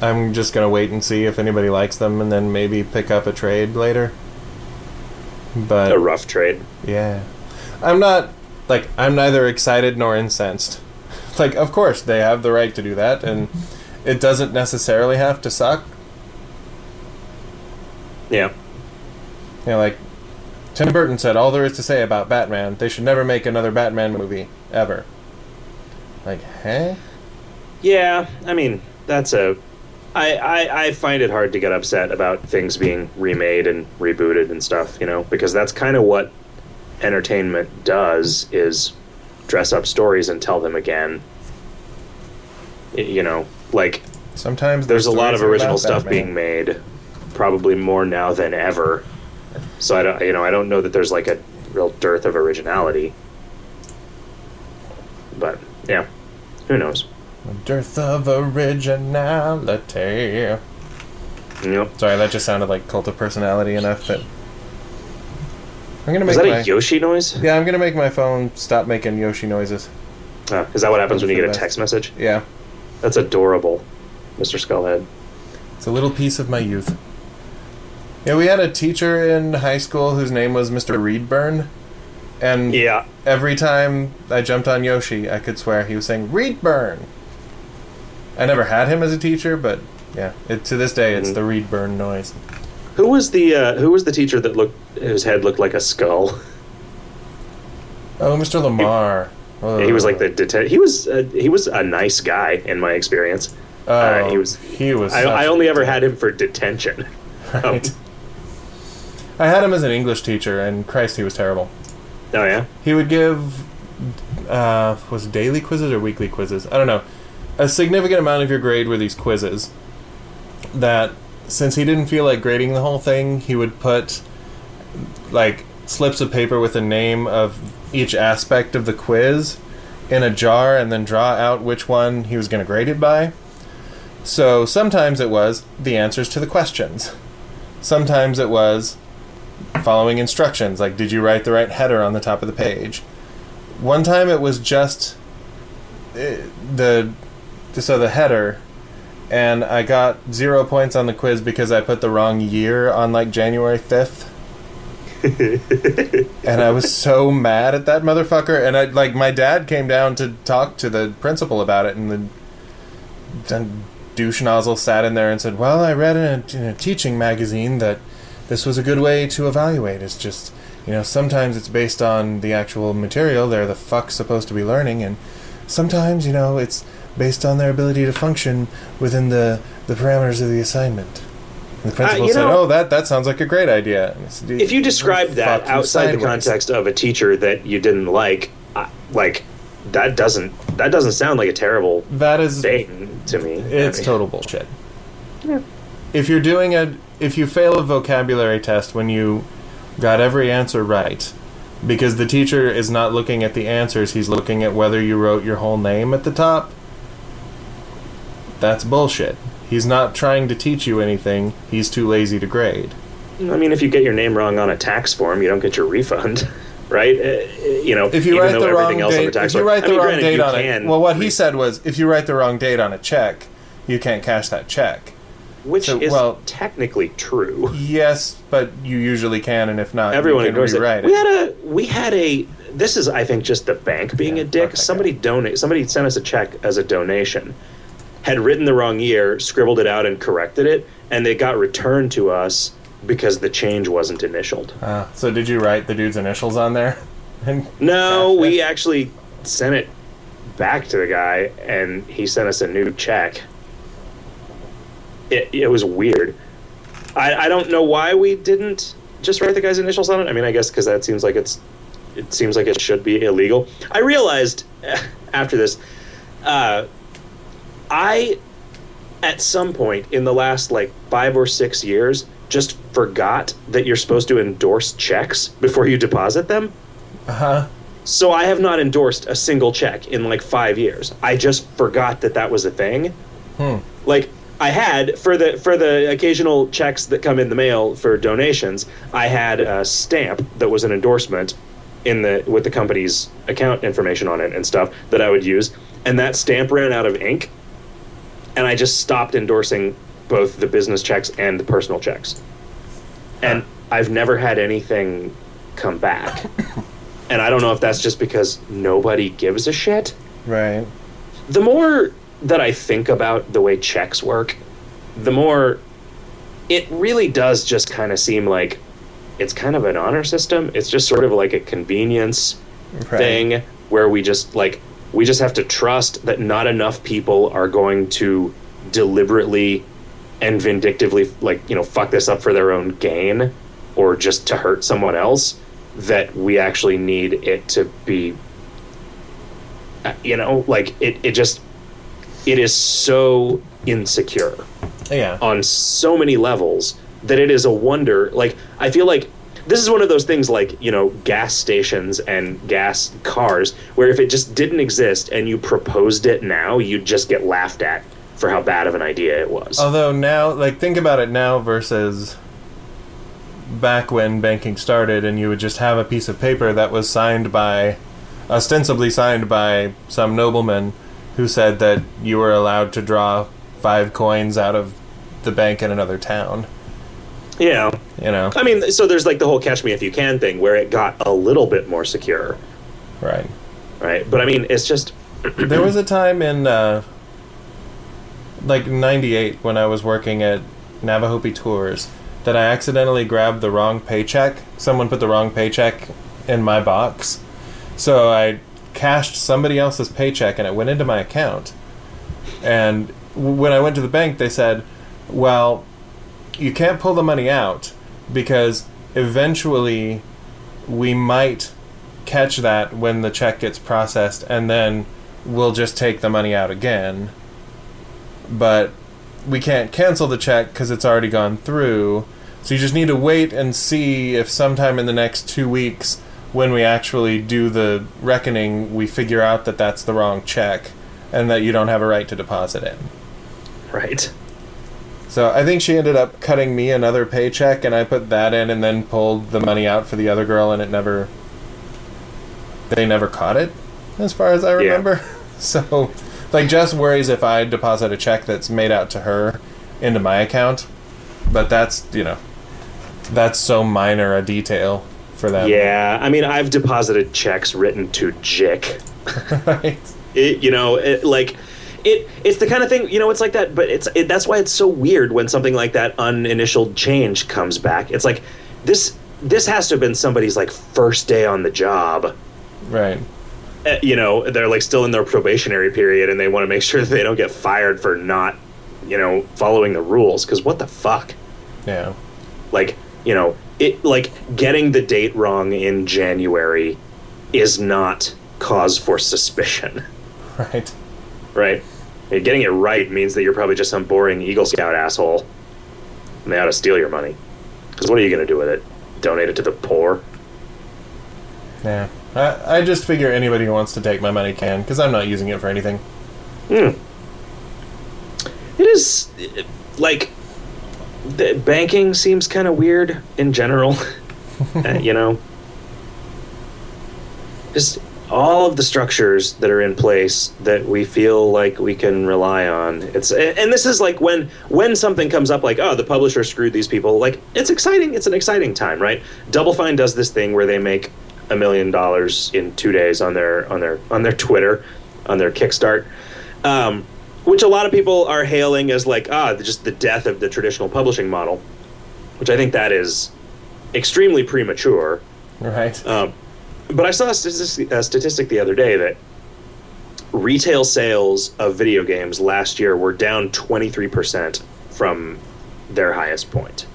I'm just gonna wait and see if anybody likes them, and then maybe pick up a trade later. But A rough trade. yeah, I'm not like I'm neither excited nor incensed. Like, of course they have the right to do that, and it doesn't necessarily have to suck. Yeah. You know, like Tim Burton said, all there is to say about Batman, they should never make another Batman movie ever. Like, huh? Yeah, I mean that's a. I, I I find it hard to get upset about things being remade and rebooted and stuff, you know, because that's kind of what entertainment does is dress up stories and tell them again. You know, like Sometimes there's a lot of original stuff Batman. being made, probably more now than ever. So I don't, you know, I don't know that there's like a real dearth of originality. But yeah, who knows? A dearth of originality. Know, Sorry, that just sounded like cult of personality enough that I'm gonna make is that my a Yoshi noise? yeah. I'm gonna make my phone stop making Yoshi noises. Oh, is that what happens when you get the a best. text message? Yeah, That's adorable, Mr. Skullhead. it's a little piece of my youth. Yeah, we had a teacher in high school whose name was Mr. Reedburn, and Yeah, every time I jumped on Yoshi, I could swear he was saying Reedburn. I never had him as a teacher, but yeah, it, to this day, it's Mhm. the Reedburn noise. Who was the uh, who was the teacher that looked whose head looked like a skull? Oh, Mr. Lamar. Oh. he was like the deten- he was uh, he was a nice guy in my experience. Oh, uh, he was- He was. I, I only ever had him for detention. Right. I had him as an English teacher, and Christ, he was terrible. Oh yeah, He would give, uh, was daily quizzes or weekly quizzes? I don't know. A significant amount of your grade were these quizzes. That, since he didn't feel like grading the whole thing, he would put, like, slips of paper with the name of each aspect of the quiz in a jar and then draw out which one he was going to grade it by. So sometimes it was the answers to the questions. Sometimes it was following instructions, like did you write the right header on the top of the page? One time it was just eh, the so the header, and I got zero points on the quiz because I put the wrong year on like January fifth. and I was so mad at that motherfucker. And I like my dad came down to talk to the principal about it, and the douche nozzle sat in there and said, "Well, I read in a, in a teaching magazine that this was a good way to evaluate. It's just, you know, sometimes it's based on the actual material they're the fuck supposed to be learning, and sometimes, you know, it's based on their ability to function within the the parameters of the assignment." And The principal Uh, said, know- "Oh, that that sounds like a great idea." Said, if you describe that outside the context of a teacher that you didn't like, I, like that doesn't that doesn't sound like a terrible that is thing to me. It's I mean, total bullshit. If you're doing a, if you fail a vocabulary test when you got every answer right, because the teacher is not looking at the answers, he's looking at whether you wrote your whole name at the top. That's bullshit. He's not trying to teach you anything. He's too lazy to grade. I mean, if you get your name wrong on a tax form, you don't get your refund, right? Uh, you know, If you even write though the wrong everything else on date, the tax if you form- write I the mean, wrong granted, date on it, well, what he said was, if you write the wrong date on a check, you can't cash that check. which so, is well- technically true. Yes, but you usually can, and if not, Everyone you can ignores it. rewrite We had a we had a. This is, I think, just the bank being Yeah, a dick. Somebody donate. Somebody sent us a check as a donation. Had written the wrong year, scribbled it out, and corrected it, and it got returned to us because the change wasn't initialed. Uh, so did you write the dude's initials on there? And No, we actually sent it back to the guy, and he sent us a new check. It, it was weird. I, I don't know why we didn't just write the guy's initials on it. I mean, I guess because that seems like it's it seems like it should be illegal. I realized after this, uh, I at some point in the last like five or six years just forgot that you're supposed to endorse checks before you deposit them. uh-huh. So I have not endorsed a single check in like five years. I just forgot that that was a thing. Hmm. Like I had for the for the occasional checks that come in the mail for donations, I had a stamp that was an endorsement in the with the company's account information on it and stuff that I would use, and that stamp ran out of ink, and I just stopped endorsing both the business checks and the personal checks. And I've never had anything come back. And I don't know if that's just because nobody gives a shit. Right. The more that I think about the way checks work, the more it really does just kind of seem like it's kind of an honor system. It's just sort of like a convenience Right. thing where we just like we just have to trust that not enough people are going to deliberately and vindictively like you know fuck this up for their own gain or just to hurt someone else that we actually need it to be you know like it, it just it is so insecure Yeah. on so many levels that it is a wonder. Like I feel like this is one of those things like you know gas stations and gas cars where if it just didn't exist and you proposed it now, you'd just get laughed at for how bad of an idea it was. Although now, like, think about it now versus back when banking started, and you would just have a piece of paper that was signed by, ostensibly signed by some nobleman who said that you were allowed to draw five coins out of the bank in another town. Yeah, You know? I mean, so there's like the whole "catch me if you can" thing where it got a little bit more secure, Right. right? But I mean, it's just there was a time in uh, like 98 when i was working at navajope tours that i accidentally grabbed the wrong paycheck someone put the wrong paycheck in my box so i cashed somebody else's paycheck and it went into my account and when i went to the bank they said well you can't pull the money out because eventually we might catch that when the check gets processed and then we'll just take the money out again. But we can't cancel the check because it's already gone through. So you just need to wait and see if sometime in the next two weeks when we actually do the reckoning we figure out that that's the wrong check and that you don't have a right to deposit it right. So i think she ended up cutting me another paycheck and i put that in and then pulled the money out for the other girl and it never they never caught it as far as i Yeah. remember so like jess worries if i deposit a check that's made out to her into my account but that's you know that's so minor a detail for them Yeah, I mean, I've deposited checks written to Jick. right it, you know it, like it it's the kind of thing you know it's like that but it's it, that's why it's so weird when something like that uninitialed change comes back. It's like this this has to have been somebody's like first day on the job. Right. Uh, you know they're like still in their probationary period and they want to make sure that they don't get fired for not you know following the rules because what the fuck? Yeah. Like, you know, it like getting the date wrong in January is not cause for suspicion, Right. Right? And getting it right means that you're probably just some boring Eagle Scout asshole, and they ought to steal your money. Because what are you going to do with it? Donate it to the poor? Yeah. I, I just figure anybody who wants to take my money can, because I'm not using it for anything. Hmm. It is like the banking seems kind of weird in general. Uh, you know, just all of the structures that are in place that we feel like we can rely on. It's and this is like when when something comes up like oh the publisher screwed these people. Like it's exciting. It's an exciting time, right? Double Fine does this thing where they make a million dollars in two days on their on their on their Twitter, on their Kickstart. Um, which a lot of people are hailing as like ah just the death of the traditional publishing model, which I think that is extremely premature. Right. Um, but I saw a statistic, a statistic the other day that retail sales of video games last year were down 23% from their highest point.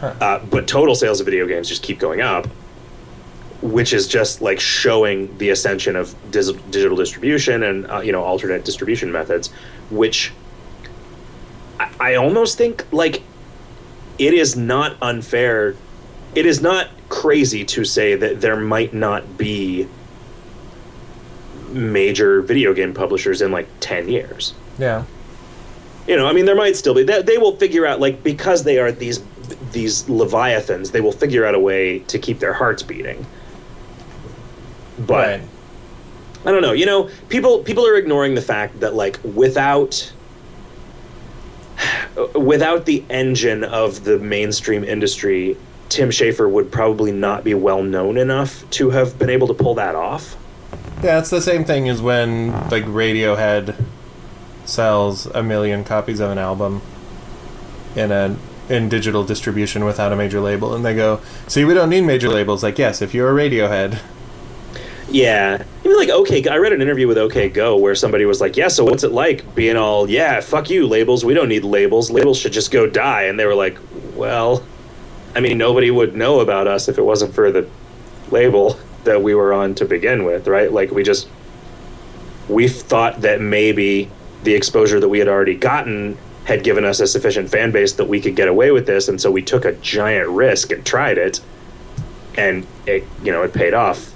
Huh. Uh, but total sales of video games just keep going up, which is just like showing the ascension of dis- digital distribution and uh, you know alternate distribution methods, which I, I almost think like it is not unfair. It is not crazy to say that there might not be major video game publishers in like 10 years. Yeah. You know, I mean, there might still be. They, they will figure out, like, because they are these these leviathans, they will figure out a way to keep their hearts beating. But right. I don't know. You know, people people are ignoring the fact that like without without the engine of the mainstream industry, Tim Schafer would probably not be well known enough to have been able to pull that off. Yeah, it's the same thing as when like Radiohead sells a million copies of an album in a in digital distribution without a major label, and they go, "See, we don't need major labels." Like, yes, if you're a Radiohead, Yeah, even like OK. I read an interview with OK Go where somebody was like, "Yeah, so what's it like being all yeah, fuck you labels. We don't need labels. Labels should just go die." And they were like, "Well, I mean, nobody would know about us if it wasn't for the label that we were on to begin with, right? Like we just we thought that maybe the exposure that we had already gotten had given us a sufficient fan base that we could get away with this, and so we took a giant risk and tried it, and it you know it paid off.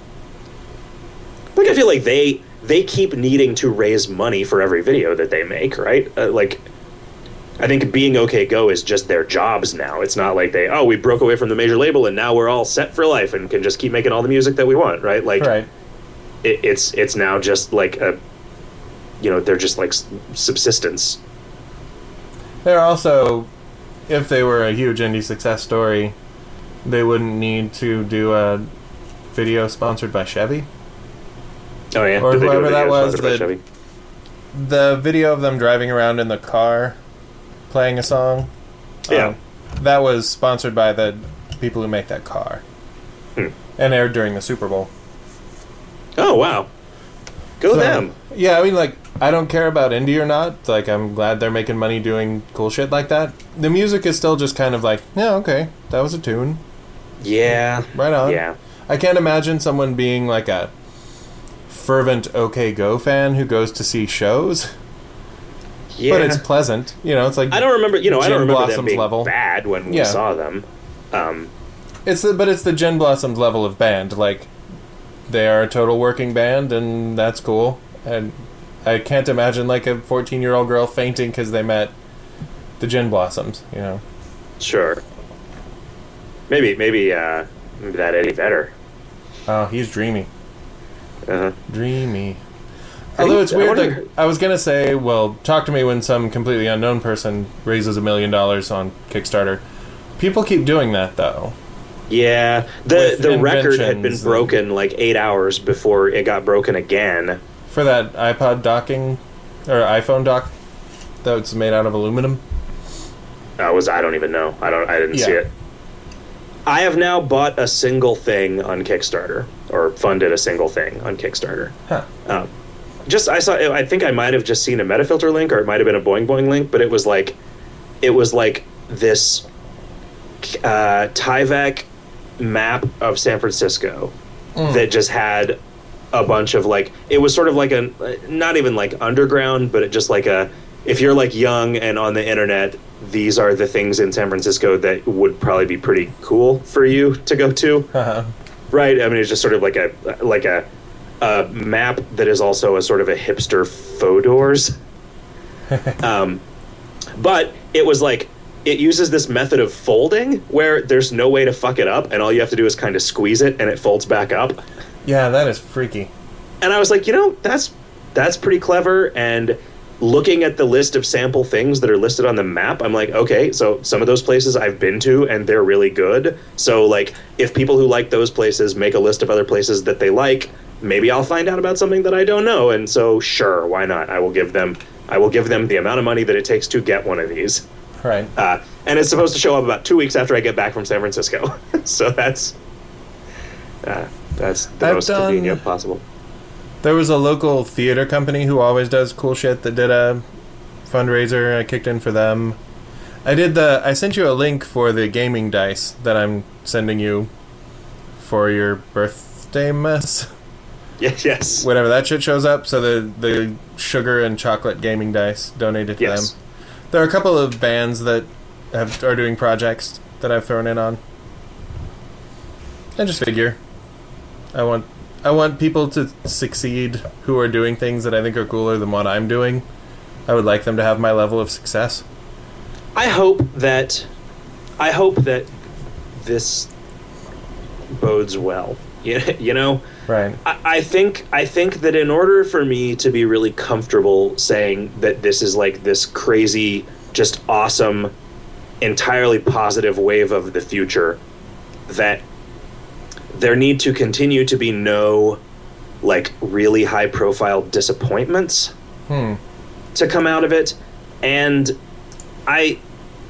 Like I feel like they they keep needing to raise money for every video that they make, right? Uh, like I think being OK Go is just their jobs now. It's not like they oh we broke away from the major label and now we're all set for life and can just keep making all the music that we want, right? Like right? it, it's it's now just like a you know they're just like subsistence. They're also, if they were a huge indie success story, they wouldn't need to do a video sponsored by Chevy. Oh yeah, Or Did they do a whoever that was sponsored by that- Chevy? The video of them driving around in the car, playing a song. Yeah. um, that was sponsored by the people who make that car, Hmm. and aired during the Super Bowl. Oh wow, go So, them. Yeah, I mean, like, I don't care about indie or not. Like, I'm glad they're making money doing cool shit like that. The music is still just kind of like, yeah, okay, that was a tune. Yeah, Right on. yeah. I can't imagine someone being like a fervent OK Go fan who goes to see shows, Yeah. but it's pleasant. You know, it's like I don't remember. You know, I don't remember them Blossoms being level. bad when we Yeah. saw them. Um, It's the, but it's the Gin Blossoms level of band. Like they are a total working band, and that's cool. And I can't imagine like a 14 year old girl fainting because they met the Gin Blossoms. You know, sure. Maybe, maybe, uh, maybe that Eddie Vedder. oh, he's dreamy, Uh-huh. dreamy. I Although it's weird. wonder- like, I was gonna say, well, talk to me when some completely unknown person raises a million dollars on Kickstarter. People keep doing that though. Yeah, the the record had been broken like eight hours before it got broken again. For that iPod docking or iPhone dock that's made out of aluminum. Uh, was I don't even know. I don't. I didn't see it. I have now bought a single thing on Kickstarter, or funded a single thing on Kickstarter. Huh. Um, just I saw. I think I might have just seen a Metafilter link, or it might have been a Boing Boing link, but it was like, it was like this uh, Tyvek map of San Francisco that just had a bunch of like it was sort of like a not even like underground, but it just like a if you're like young and on the internet, these are the things in San Francisco that would probably be pretty cool for you to go to. Uh-huh. Right. I mean, it's just sort of like a like a, a map that is also a sort of a hipster Fodor's. um, but it was like it uses this method of folding where there's no way to fuck it up, and all you have to do is kind of squeeze it, and it folds back up. Yeah, that is freaky. And I was like, you know, that's that's pretty clever. And looking at the list of sample things that are listed on the map, I'm like, okay, so some of those places I've been to and they're really good. So like, if people who like those places make a list of other places that they like, maybe I'll find out about something that I don't know. And so, sure, why not? I will give them. I will give them the amount of money that it takes to get one of these. Right. Uh, and it's supposed to show up about two weeks after I get back from San Francisco. so that's uh, that's the I've most done- convenient possible. There was a local theater company who always does cool shit that did a fundraiser. I kicked in for them. I did the. I sent you a link for the gaming dice that I'm sending you for your birthday mess. Yes, yes. Whenever that shit shows up, so the the sugar and chocolate gaming dice donated to Yes. them. There are a couple of bands that have are doing projects that I've thrown in on. I just figure, I want I want people to succeed who are doing things that I think are cooler than what I'm doing. I would like them to have my level of success. I hope that I hope that this bodes well. You, you know, Right. I, I think I think that in order for me to be really comfortable saying that this is like this crazy, just awesome, entirely positive wave of the future, that there need to continue to be no like really high profile disappointments Hmm. to come out of it and i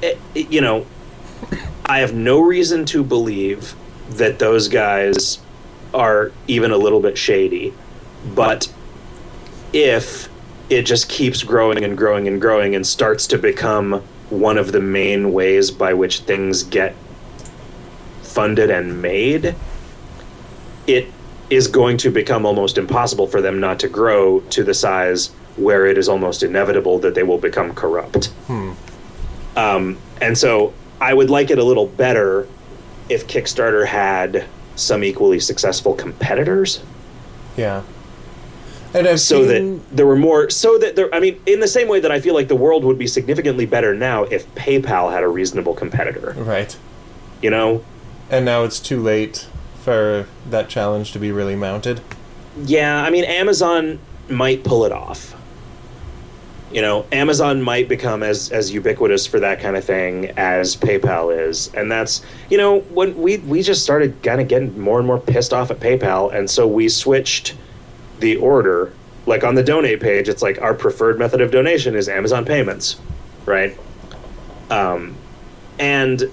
it, it- you know i have no reason to believe that those guys are even a little bit shady but if it just keeps growing and growing and growing and starts to become one of the main ways by which things get funded and made it is going to become almost impossible for them not to grow to the size where it is almost inevitable that they will become corrupt. Um, and so I would like it a little better if Kickstarter had some equally successful competitors Yeah. And I've so seen, that there were more so that there i mean in the same way that i feel like the world would be significantly better now if paypal had a reasonable competitor right. you know And now it's too late for that challenge to be really mounted. Yeah, I mean, Amazon might pull it off. You know, Amazon might become as as ubiquitous for that kind of thing as PayPal is, and that's you know when we we just started kind of getting more and more pissed off at PayPal, and so we switched the order. Like on the donate page, it's like our preferred method of donation is Amazon payments, right? Um, and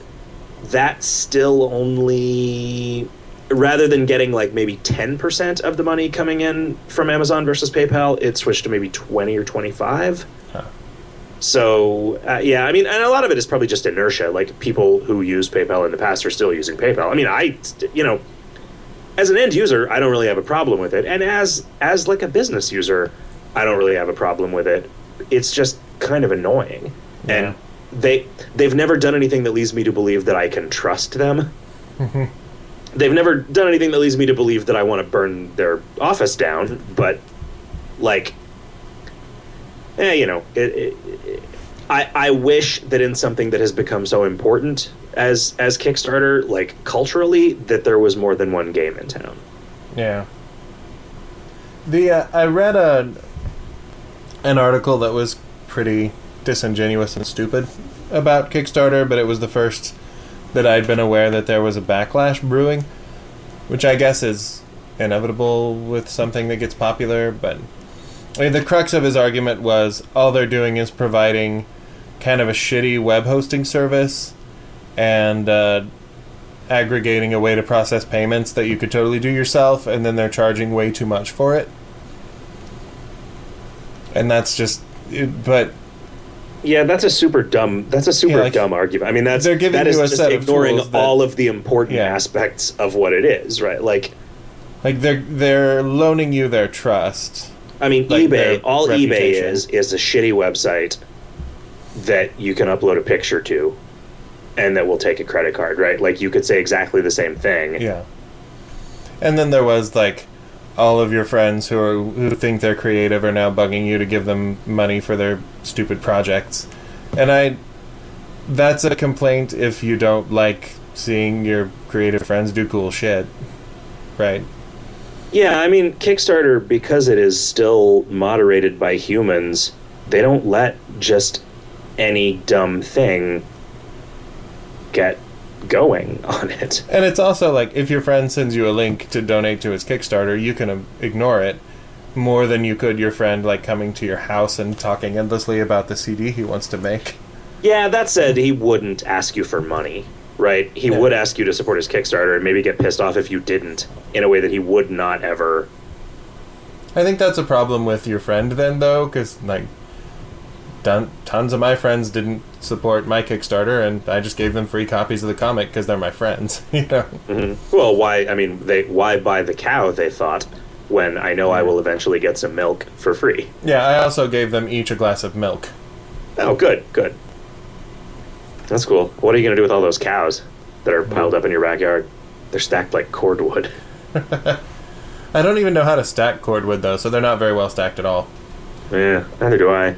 that's still only rather than getting like maybe 10% of the money coming in from Amazon versus PayPal, it switched to maybe 20 or 25. Huh. So, uh, yeah, I mean, and a lot of it is probably just inertia. Like people who use PayPal in the past are still using PayPal. I mean, I, you know, as an end user, I don't really have a problem with it. And as as like a business user, I don't really have a problem with it. It's just kind of annoying. Yeah. And they they've never done anything that leads me to believe that I can trust them they've never done anything that leads me to believe that I want to burn their office down, but like, eh, you know, it, it, it- I I wish that in something that has become so important as as Kickstarter, like culturally, that there was more than one game in town. Yeah. The uh, I read a an article that was pretty disingenuous and stupid about Kickstarter, but it was the first that I'd been aware that there was a backlash brewing, which I guess is inevitable with something that gets popular. But I mean, the crux of his argument was all they're doing is providing kind of a shitty web hosting service and uh, aggregating a way to process payments that you could totally do yourself, and then they're charging way too much for it. And that's just, but Yeah, that's a super dumb. That's a super Yeah, like, dumb argument. I mean, that's they're giving that is you a just set of ignoring tools that- all of the important Yeah. aspects of what it is, right? Like, Like they're they're loaning you their trust. I mean, Like eBay. All eBay is is a shitty website that you can upload a picture to, and that will take a credit card, right? Like, you could say exactly the same thing. Yeah. And then there was like all of your friends who are who think they're creative are now bugging you to give them money for their stupid projects. And I that's a complaint if you don't like seeing your creative friends do cool shit. Right. Yeah, I mean, Kickstarter, because it is still moderated by humans, they don't let just any dumb thing get going on it. And it's also like if your friend sends you a link to donate to his Kickstarter, you can um, ignore it more than you could your friend like coming to your house and talking endlessly about the CD he wants to make. Yeah, that said, he wouldn't ask you for money, right? He Yeah. would ask you to support his Kickstarter and maybe get pissed off if you didn't, in a way that he would not ever. I think that's a problem with your friend then, though, because like, ton, tons of my friends didn't support my Kickstarter, and I just gave them free copies of the comic because they're my friends. You know, Mhm. Well, why? I mean, they why buy the cow? They thought when I know I will eventually get some milk for free. yeah. I also gave them each a glass of milk. Oh, good, good. That's cool. What are you going to do with all those cows that are piled up in your backyard? They're stacked like cordwood. I don't even know how to stack cordwood though, so they're not very well stacked at all. Yeah, neither do I.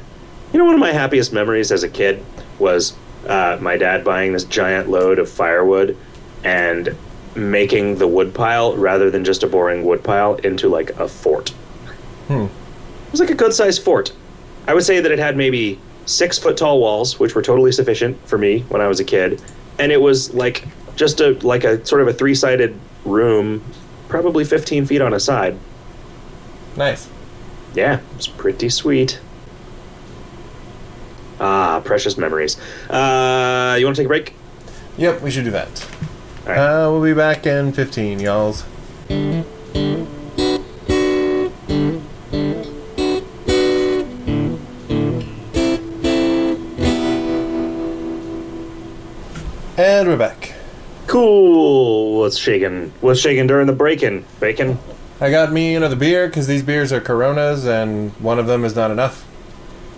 You know, one of my happiest memories as a kid was uh, my dad buying this giant load of firewood and making the wood pile rather than just a boring wood pile into like a fort. Hmm. It was like a good sized fort. I would say that it had maybe six foot tall walls, which were totally sufficient for me when I was a kid, and it was like just a like a sort of a three sided room, probably fifteen feet on a side. Nice. Yeah, it was pretty sweet. Ah, precious memories. Uh, you want to take a break? Yep, we should do that. All right. Uh, we'll be back in 15, y'alls. And we're back. cool. What's shaking? What's shaking during the break-in? Bacon. I got me another beer because these beers are Coronas and one of them is not enough.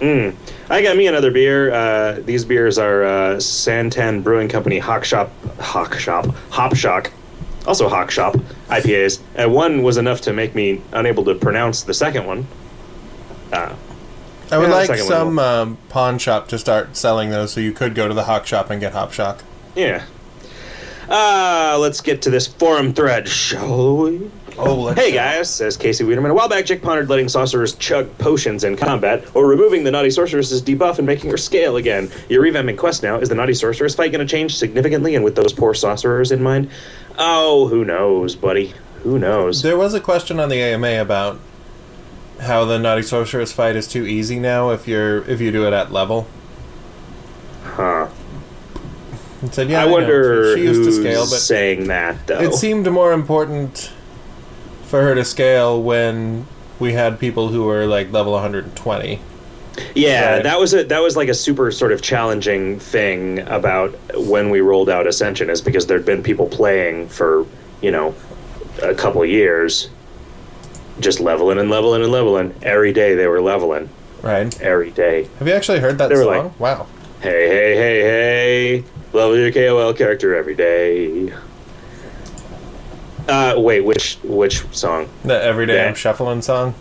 Mm. I got me another beer. Uh, these beers are uh, Santan Brewing Company Hawk Shop, Hawk Shop, Hop Shock, also Hawk Shop IPAs. And one was enough to make me unable to pronounce the second one. Uh, I would like some um, pawn shop to start selling those so you could go to the Hawk Shop and get Hop Shock. yeah. Uh, let's get to this forum thread, shall we? Oh, let's Hey guys, says Casey Wiedemann. A while back, Jake pondered letting sorcerers chug potions in combat, or removing the naughty sorceress's debuff and making her scale again. You're revamping Quest now. Is the naughty sorceress fight going to change significantly, and with those poor sorcerers in mind? Oh, who knows, buddy? Who knows? There was a question on the AMA about how the Naughty Sorceress fight is too easy now if you're if you do it at level. Huh? It said, yeah, I know. wonder She, she used who's to scale, but saying that though. it seemed more important for her to scale when we had people who were like level 120. Yeah, Right. that was a that was like a super sort of challenging thing about when we rolled out Ascension is because there'd been people playing for you know a couple years, just leveling and leveling and leveling every day. They were leveling Right? every day. Have you actually heard that They were song? like- wow. Hey hey hey hey, level your KOL character every day. Uh, wait, which which song? The everyday Yeah. I'm shuffling song.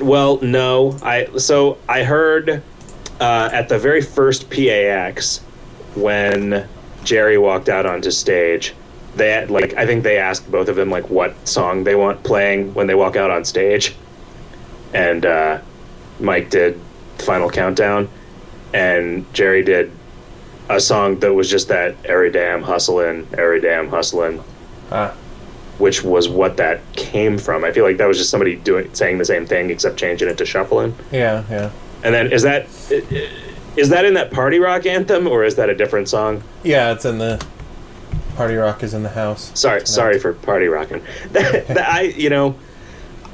Well, no. I so I heard uh, at the very first PAX when Jerry walked out onto stage. They had, like I think they asked both of them like what song they want playing when they walk out on stage, and uh, Mike did Final Countdown, and Jerry did a song that was just that every day I'm hustling, every day I'm hustling Ah, which was what that came from. I feel like that was just somebody doing saying the same thing except changing it to shuffling. yeah, yeah. And then is that is that in that party rock anthem or is that a different song? Yeah, it's in the Party Rock is in the house. Sorry, sorry for party rocking. That, that I you know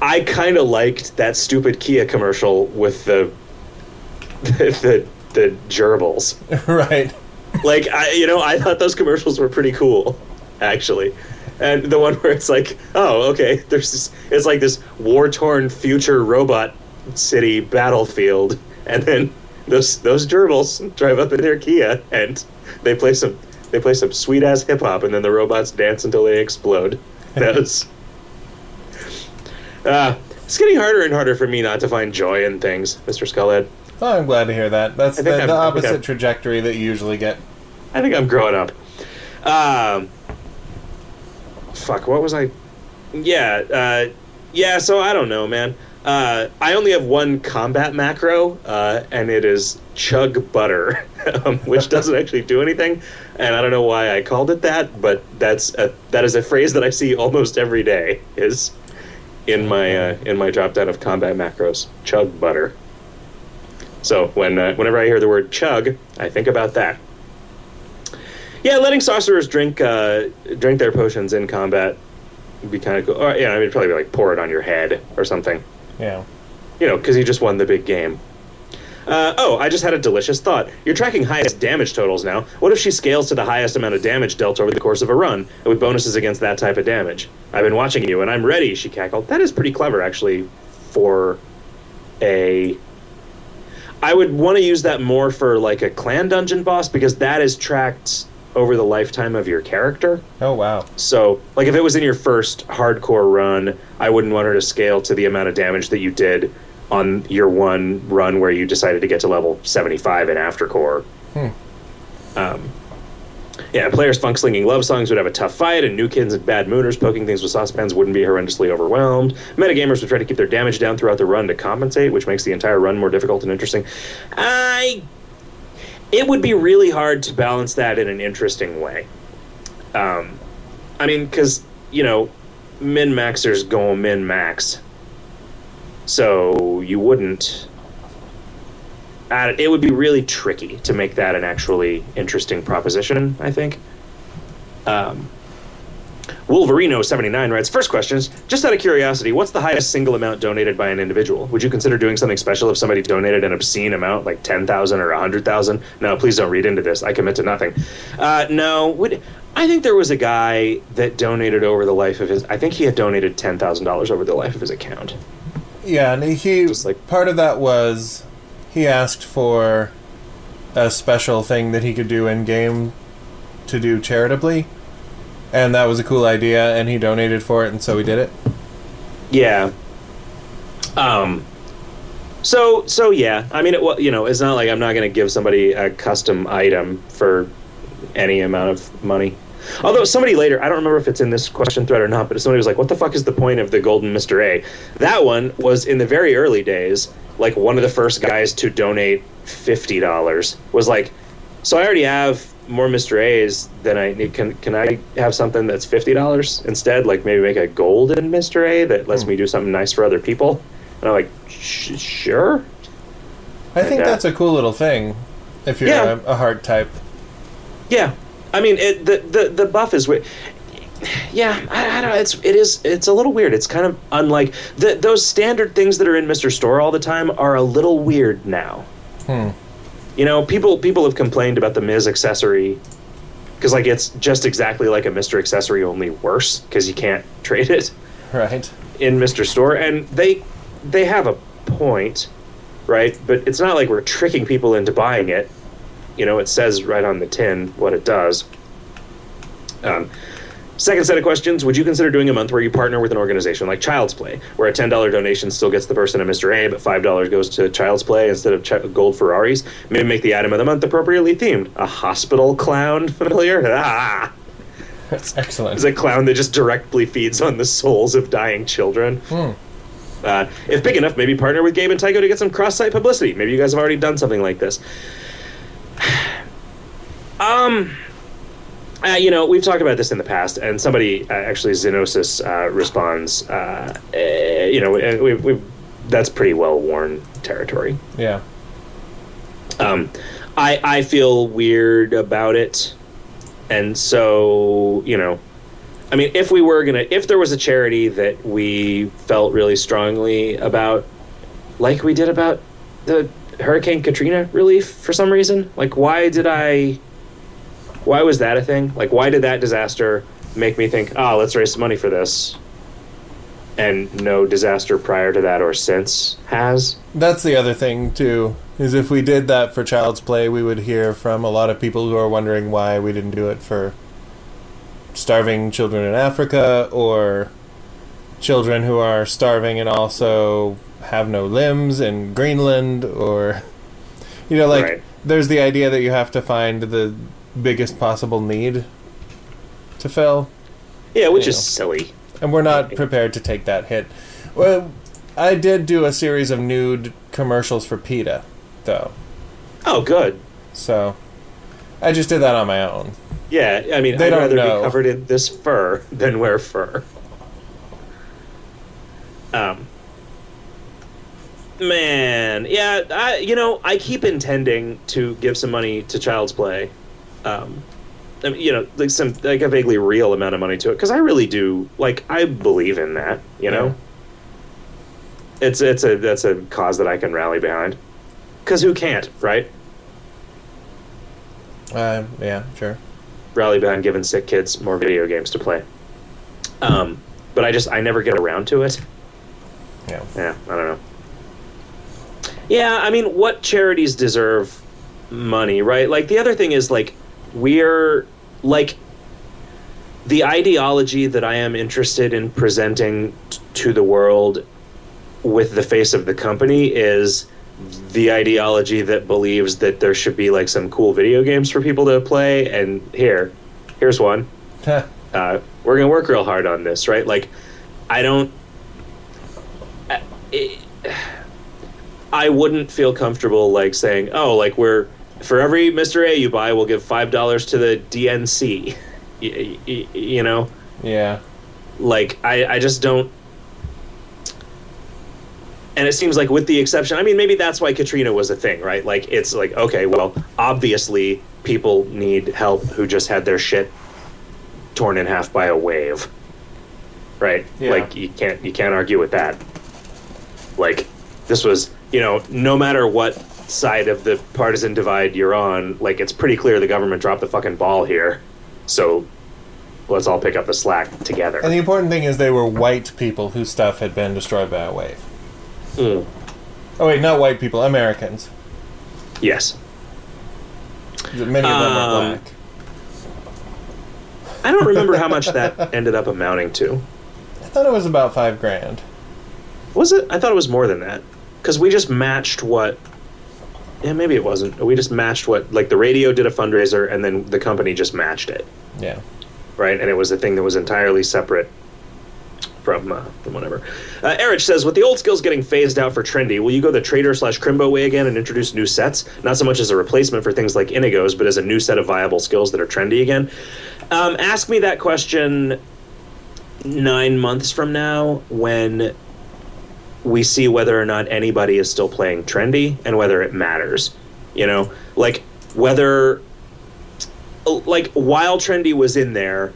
I kind of liked that stupid Kia commercial with the the, the the gerbils. right. like I, you know, I thought those commercials were pretty cool, actually. And the one where it's like, oh, okay, there's this, it's like this war torn future robot city battlefield, and then those those gerbils drive up in their Kia and they play some they play some sweet ass hip hop, and then the robots dance until they explode. That was. Uh, it's getting harder and harder for me not to find joy in things, Mr. Skullhead. Oh, I'm glad to hear that. That's the, the opposite trajectory that you usually get. I think I'm growing up. Um, fuck, what was I? Yeah, uh, yeah. So I don't know, man. Uh, I only have one combat macro, uh, and it is chug butter, um, which doesn't actually do anything. And I don't know why I called it that, but that's a, that is a phrase that I see almost every day. Is in my uh, in my drop down of combat macros, chug butter. So when uh, whenever I hear the word chug, I think about that. Yeah, letting sorcerers drink uh, drink their potions in combat would be kind of cool. Or, yeah, I mean, it'd probably be like pour it on your head or something. Yeah. You know, because he just won the big game. Uh, oh, I just had a delicious thought. You're tracking highest damage totals now. What if she scales to the highest amount of damage dealt over the course of a run, and with bonuses against that type of damage? I've been watching you, and I'm ready, she cackled. That is pretty clever, actually, for a. I would want to use that more for like a clan dungeon boss because that is tracked over the lifetime of your character. Oh wow. So, like, if it was in your first hardcore run, I wouldn't want her to scale to the amount of damage that you did on your one run where you decided to get to level 75 in Aftercore. Hmm. Um, yeah, players funk slinging love songs would have a tough fight, and new kids and bad mooners poking things with saucepans wouldn't be horrendously overwhelmed. Metagamers would try to keep their damage down throughout the run to compensate, which makes the entire run more difficult and interesting. I. It would be really hard to balance that in an interesting way. Um, I mean, because, you know, min maxers go min max. So you wouldn't. Uh, it would be really tricky to make that an actually interesting proposition, I think. Um, Wolverino79 writes First questions, just out of curiosity, what's the highest single amount donated by an individual? Would you consider doing something special if somebody donated an obscene amount, like 10000 or 100000 No, please don't read into this. I commit to nothing. Uh, no, would, I think there was a guy that donated over the life of his. I think he had donated $10,000 over the life of his account. Yeah, and he Just like- part of that was he asked for a special thing that he could do in game to do charitably, and that was a cool idea, and he donated for it, and so we did it. Yeah. Um. So so yeah. I mean, it wa- you know, it's not like I'm not going to give somebody a custom item for any amount of money. Although somebody later, I don't remember if it's in this question thread or not, but somebody was like, "What the fuck is the point of the golden Mister A?" That one was in the very early days, like one of the first guys to donate fifty dollars. Was like, so I already have more Mister A's than I need. Can can I have something that's fifty dollars instead? Like maybe make a golden Mister A that lets Hmm. me do something nice for other people. And I'm like, sure. I think And, uh, that's a cool little thing if you're Yeah. a, a heart type. Yeah, I mean it, the the the buff is. wi- Yeah, I, I don't. know. It's it is it's a little weird. It's kind of unlike the, those standard things that are in Mister Store all the time are a little weird now. Hmm. You know, people people have complained about the Miz accessory because like it's just exactly like a Mister accessory, only worse because you can't trade it Right. in Mister Store, and they they have a point, right? But it's not like we're tricking people into buying it. You know, it says right on the tin what it does. Um, second set of questions: Would you consider doing a month where you partner with an organization like Child's Play, where a ten dollar donation still gets the person a Mister A, but five dollars goes to Child's Play instead of ch- gold Ferraris? Maybe make the item of the month appropriately themed. A hospital clown familiar? Ah. That's excellent. It's a clown that just directly feeds on the souls of dying children. Hmm. Uh, if big enough, maybe partner with Gabe and Tycho to get some cross-site publicity. Maybe you guys have already done something like this. um, uh, you know, we've talked about this in the past, and somebody uh, actually Xenosis uh, responds. Uh, eh, you know, we, we, we, that's pretty well worn territory. Yeah. Um, I I feel weird about it, and so you know, I mean, if we were gonna, if there was a charity that we felt really strongly about, like we did about the Hurricane Katrina relief for some reason. Like, why did I? Why was that a thing? Like, why did that disaster make me think, oh, let's raise some money for this? And no disaster prior to that or since has. That's the other thing too. Is if we did that for Child's Play, we would hear from a lot of people who are wondering why we didn't do it for starving children in Africa or children who are starving and also have no limbs in Greenland or you know like Right. there's the idea that you have to find the biggest possible need to fill Yeah, which You is know. silly. and we're not prepared to take that hit. Well, I did do a series of nude commercials for PETA though. Oh, good. So I just did that on my own. Yeah, I mean, They I'd don't rather know. be covered in this fur than wear fur. Um, man, yeah, I you know I keep intending to give some money to Child's Play. Um, I mean, you know, like some like a vaguely real amount of money to it because I really do like I believe in that. You know, it's it's a that's a cause that I can rally behind. Because who can't, right? Uh, yeah, sure. rally behind giving sick kids more video games to play. Um, but I just I never get around to it. Yeah. Yeah, I don't know. Yeah, I mean, what charities deserve money, right? Like the other thing is like we're like the ideology that I am interested in presenting t- to the world with the face of the company is the ideology that believes that there should be like some cool video games for people to play. And here here's one. Uh, we're gonna work real hard on this right? Like i don't I- it, i wouldn't feel comfortable like saying oh like we're for every mr a you buy we'll give five dollars to the dnc Y- y- you know? Yeah. like I, I just don't and it seems like with the exception i mean maybe that's why katrina was a thing right? Like it's like okay well obviously people need help who just had their shit torn in half by a wave right? Yeah. like you can't you can't argue with that. Like this was you know no matter what side of the partisan divide you're on like it's pretty clear the government dropped the fucking ball here so let's all pick up the slack together And the important thing is they were white people whose stuff had been destroyed by a wave. Mm. Oh wait, not white people, Americans. Yes. Many of them are Um, black. I don't remember how much that ended up amounting to. I thought it was about five grand. Was it? I thought it was more than that. Because we just matched what. Yeah, maybe it wasn't. We just matched what. Like the radio did a fundraiser and then the company just matched it. Yeah. right? And it was a thing that was entirely separate from uh, from whatever. Uh, Erich says, with the old skills getting phased out for trendy, will you go the trader slash crimbo way again and introduce new sets? Not so much as a replacement for things like Inigos, but as a new set of viable skills that are trendy again. Um, ask me that question nine months from now when we see whether or not anybody is still playing trendy and whether it matters. You know, like whether like while trendy was in there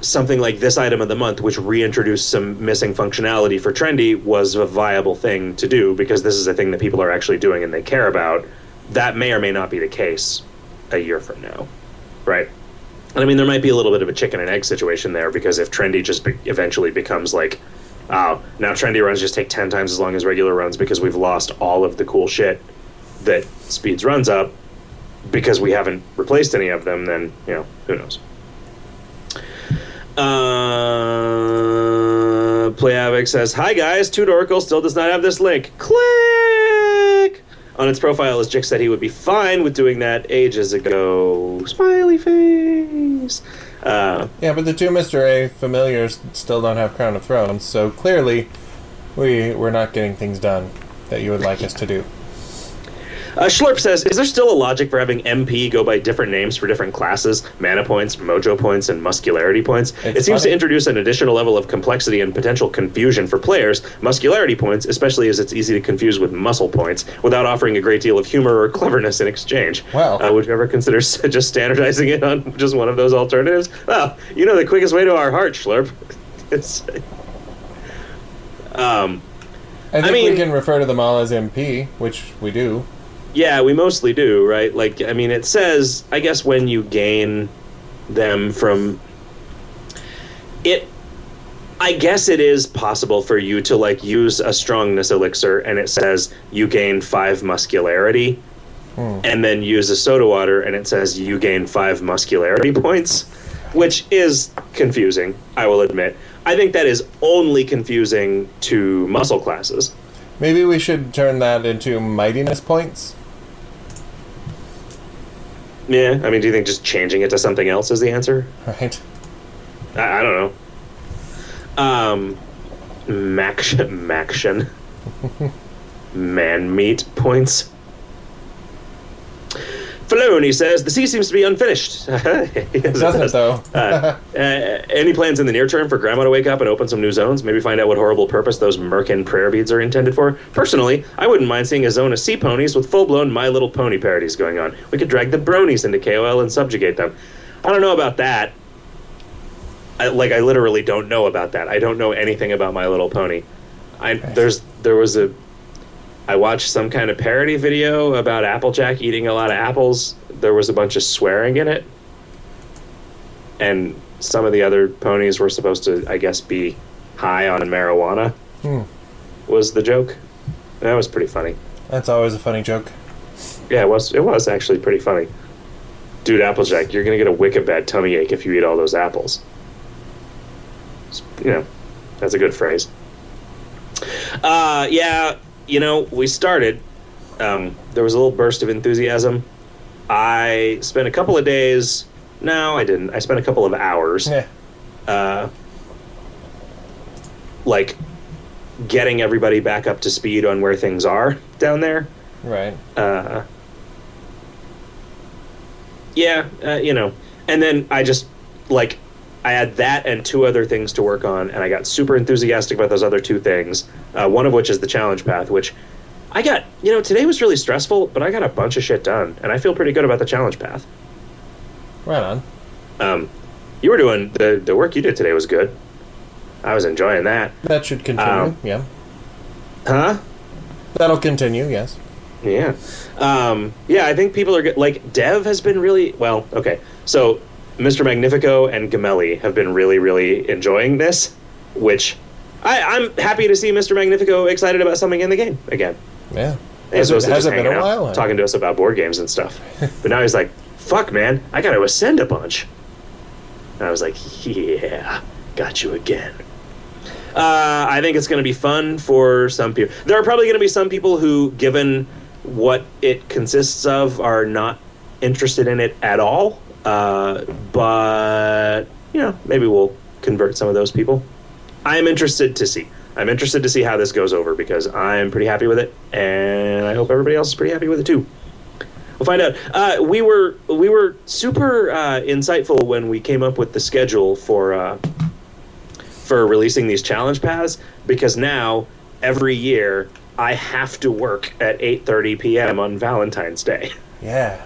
something like this item of the month which reintroduced some missing functionality for trendy was a viable thing to do because this is a thing that people are actually doing and they care about that may or may not be the case a year from now right and i mean there might be a little bit of a chicken and egg situation there because if trendy just be- eventually becomes like oh now trendy runs just take 10 times as long as regular runs because we've lost all of the cool shit that speeds runs up because we haven't replaced any of them, then you know who knows. Uh, Play Havoc says, "Hi guys, Toot Oriole still does not have this link. Click on its profile." As Jick said, he would be fine with doing that ages ago. Smiley face. Uh, Yeah, but the two Mr. A familiars still don't have Crown of Thrones, so clearly we we're not getting things done that you would like us to do. Uh, Schlurp says, "Is there still a logic for having MP go by different names for different classes, mana points, mojo points, and muscularity points? It's it seems funny. to introduce an additional level of complexity and potential confusion for players. Muscularity points, especially as it's easy to confuse with muscle points, without offering a great deal of humor or cleverness in exchange. Wow. Uh, would you ever consider just standardizing it on just one of those alternatives? Well, you know the quickest way to our heart, Schlurp. it's, um, I think mean- we can refer to them all as MP, which we do. Yeah, we mostly do, right? Like, I mean, it says, I guess, when you gain them from it. I guess it is possible for you to like use a strongness elixir, and it says you gain five muscularity, hmm. and then use a soda water, and it says you gain five muscularity points, which is confusing. I will admit. I think that is only confusing to muscle classes. Maybe we should turn that into mightiness points. Yeah, I mean, do you think just changing it to something else is the answer? Right. I, I don't know. Um, Maction, Maction, man meat points. Filoni says the sea seems to be unfinished. it Doesn't it, though? uh, uh, any plans in the near term for Grandma to wake up and open some new zones? Maybe find out what horrible purpose those Merkin prayer beads are intended for? Personally, I wouldn't mind seeing a zone of sea ponies with full blown My Little Pony parodies going on. We could drag the bronies into KOL and subjugate them. I don't know about that. I, like, I literally don't know about that. I don't know anything about My Little Pony. I there's there was a I watched some kind of parody video about Applejack eating a lot of apples. There was a bunch of swearing in it. And some of the other ponies were supposed to, I guess, be high on marijuana, Hmm. was the joke. That was pretty funny. That's always a funny joke. Yeah, it was, it was actually pretty funny. Dude, Applejack, you're going to get a wicked bad tummy ache if you eat all those apples. You know, that's a good phrase. Uh, yeah, you know, we started. Um, there was a little burst of enthusiasm. I spent a couple of days. No, I didn't. I spent a couple of hours. Yeah. Uh, like getting everybody back up to speed on where things are down there. Right. Uh, yeah, uh, you know, and then I just like I had that and two other things to work on, and I got super enthusiastic about those other two things. Uh, one of which is the challenge path, which I got. You know, today was really stressful, but I got a bunch of shit done, and I feel pretty good about the challenge path. Right on. Um, you were doing the the work you did today was good. I was enjoying that. That should continue. Um, yeah. Huh? That'll continue, yes. Yeah. Um, yeah, I think people are like Dev has been really well. Okay, so Mr. Magnifico and Gamelli have been really, really enjoying this, which I, I'm happy to see Mr. Magnifico excited about something in the game again. Yeah. He's Has it, has it been a out, while? talking to us about board games and stuff, but now he's like, "Fuck, man, I got to ascend a bunch." And I was like, "Yeah, got you again." Uh, I think it's going to be fun for some people. There are probably going to be some people who, given what it consists of, are not interested in it at all. Uh, but you know, maybe we'll convert some of those people. I'm interested to see. I'm interested to see how this goes over because I'm pretty happy with it, and I hope everybody else is pretty happy with it too. We'll find out. Uh, we were we were super uh, insightful when we came up with the schedule for uh, for releasing these challenge paths because now every year I have to work at 8:30 p.m. on Valentine's Day. Yeah.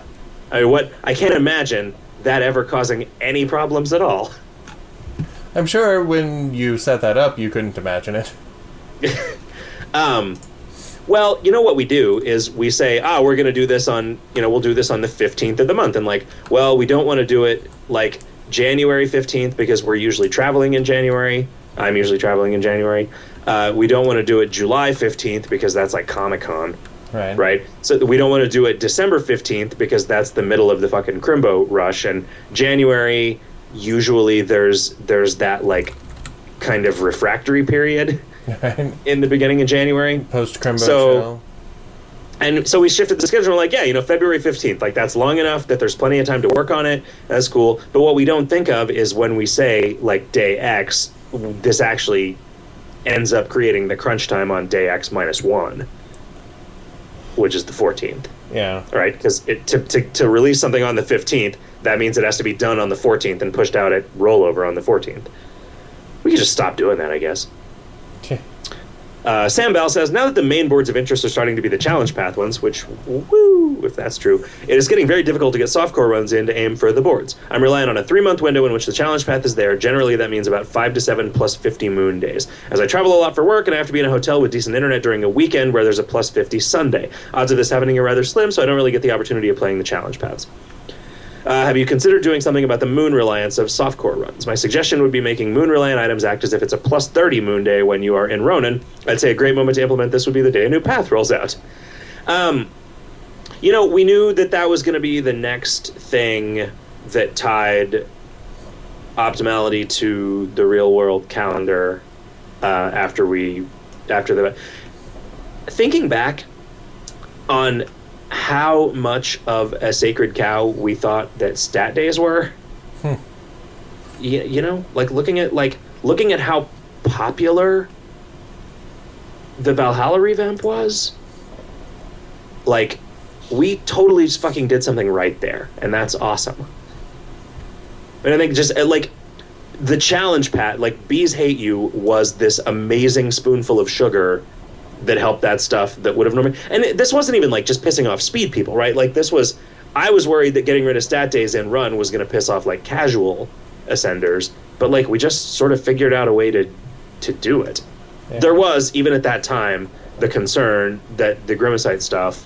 I mean, what I can't imagine that ever causing any problems at all. I'm sure when you set that up, you couldn't imagine it. Um, well, you know what we do is we say, ah, we're going to do this on, you know, we'll do this on the 15th of the month. And like, well, we don't want to do it like January 15th because we're usually traveling in January. I'm usually traveling in January. Uh, we don't want to do it July 15th because that's like Comic Con, Right. right? So we don't want to do it December 15th because that's the middle of the fucking Crimbo rush. And January, usually there's there's that like kind of refractory period Right. in the beginning of January. Post Crimbo So- show. And so we shifted the schedule. We're like, yeah, you know, February 15th. Like, that's long enough that there's plenty of time to work on it. That's cool. But what we don't think of is when we say, like, day X, this actually ends up creating the crunch time on day X minus one, which is the 14th. Yeah. Right? Because to, to, to release something on the 15th, that means it has to be done on the 14th and pushed out at rollover on the 14th. We could just stop doing that, I guess. Uh, Sam Bell says, now that the main boards of interest are starting to be the challenge path ones, which, woo, if that's true, it is getting very difficult to get softcore runs in to aim for the boards. I'm relying on a three month window in which the challenge path is there. Generally, that means about five to seven plus 50 moon days. As I travel a lot for work and I have to be in a hotel with decent internet during a weekend where there's a plus 50 Sunday. Odds of this happening are rather slim, so I don't really get the opportunity of playing the challenge paths. Uh, have you considered doing something about the moon reliance of softcore runs? My suggestion would be making moon reliant items act as if it's a plus 30 moon day when you are in Ronin. I'd say a great moment to implement this would be the day a new path rolls out. Um, you know, we knew that that was going to be the next thing that tied optimality to the real world calendar uh, after we after the thinking back on how much of a sacred cow we thought that stat days were. Hmm. You, you know, like looking at like looking at how popular the Valhalla revamp was. Like, we totally just fucking did something right there, and that's awesome. And I think just uh, like the challenge, path, like bees hate you was this amazing spoonful of sugar that helped that stuff that would have normally. And it, this wasn't even like just pissing off speed people, right? Like this was. I was worried that getting rid of stat days and run was going to piss off like casual ascenders, but like we just sort of figured out a way to to do it. Yeah. There was even at that time the concern that the Grimacite stuff,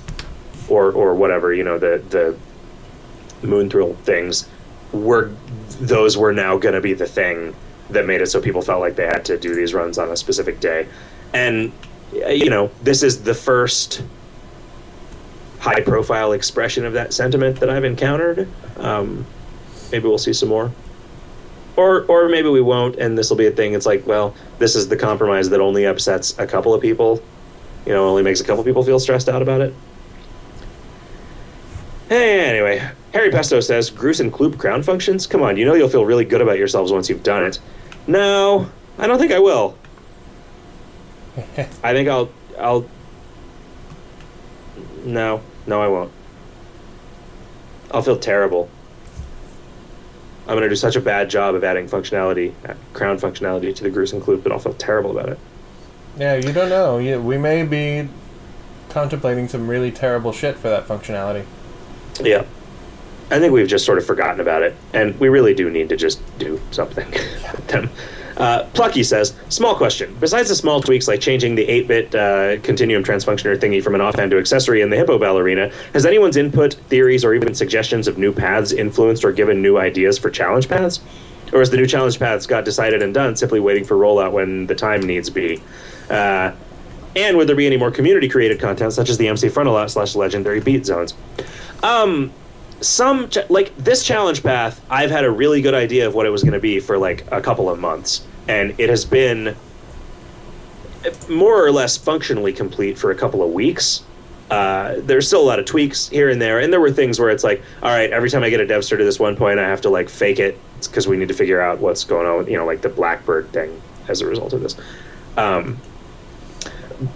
or or whatever you know the the Moon Thrill things, were those were now going to be the thing that made it so people felt like they had to do these runs on a specific day, and you know this is the first high profile expression of that sentiment that I've encountered. Um, maybe we'll see some more. Or, or maybe we won't, and this will be a thing. It's like, well, this is the compromise that only upsets a couple of people. You know, only makes a couple of people feel stressed out about it. Anyway, Harry Pesto says, Groose and Kloop crown functions? Come on, you know you'll feel really good about yourselves once you've done it. No, I don't think I will. I think I'll, I'll. No, no, I won't. I'll feel terrible. I'm going to do such a bad job of adding functionality, crown functionality to the and Kloop, but I'll feel terrible about it. Yeah, you don't know. You, we may be contemplating some really terrible shit for that functionality. Yeah. I think we've just sort of forgotten about it, and we really do need to just do something with them. Uh, Plucky says, small question. Besides the small tweaks like changing the 8-bit uh, continuum transfunctioner thingy from an offhand to accessory in the Hippo Ballerina, has anyone's input, theories, or even suggestions of new paths influenced or given new ideas for challenge paths? Or has the new challenge paths got decided and done, simply waiting for rollout when the time needs be? Uh, and would there be any more community-created content, such as the MC Frontalot slash legendary beat zones? Um, some ch- like this challenge path i've had a really good idea of what it was going to be for like a couple of months and it has been more or less functionally complete for a couple of weeks. Uh, there's still a lot of tweaks here and there and there were things where it's like all right every time i get a devster to this one point i have to like fake it. Because we need to figure out what's going on you know like the blackbird thing as a result of this. Um,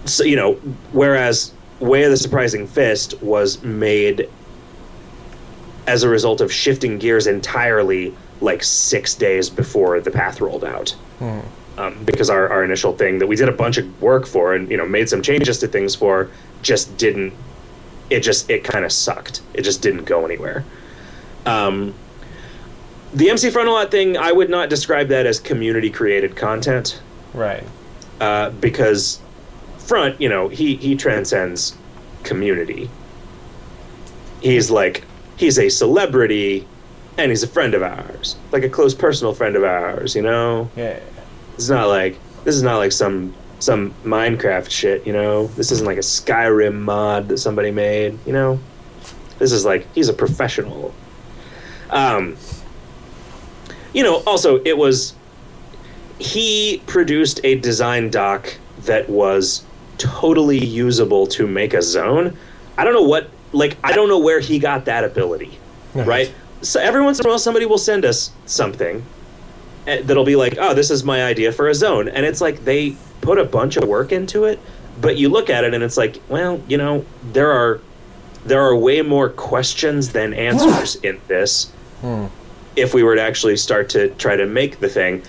so you know whereas way of the surprising fist was made as a result of shifting gears entirely like six days before the path rolled out. Um, because our, our initial thing that we did a bunch of work for and you know made some changes to things for just didn't it just it kind of sucked. It just didn't go anywhere. Um, the mc frontalot thing i would not describe that as community created content. Right. uh, because front you know he he transcends community. He's like he's a celebrity and he's a friend of ours like a close personal friend of ours you know Yeah. it's not like this is not like some some minecraft shit you know this isn't like a skyrim mod that somebody made you know this is like he's a professional um you know also it was he produced a design doc that was totally usable to make a zone. I don't know what, like, I don't know where he got that ability, Right. right? So every once in a while, somebody will send us something eh, that'll be like, oh, this is my idea for a zone. And it's like they put a bunch of work into it, but you look at it and it's like, well, you know, there are there are way more questions than answers in this Hmm. if we were to actually start to try to make the thing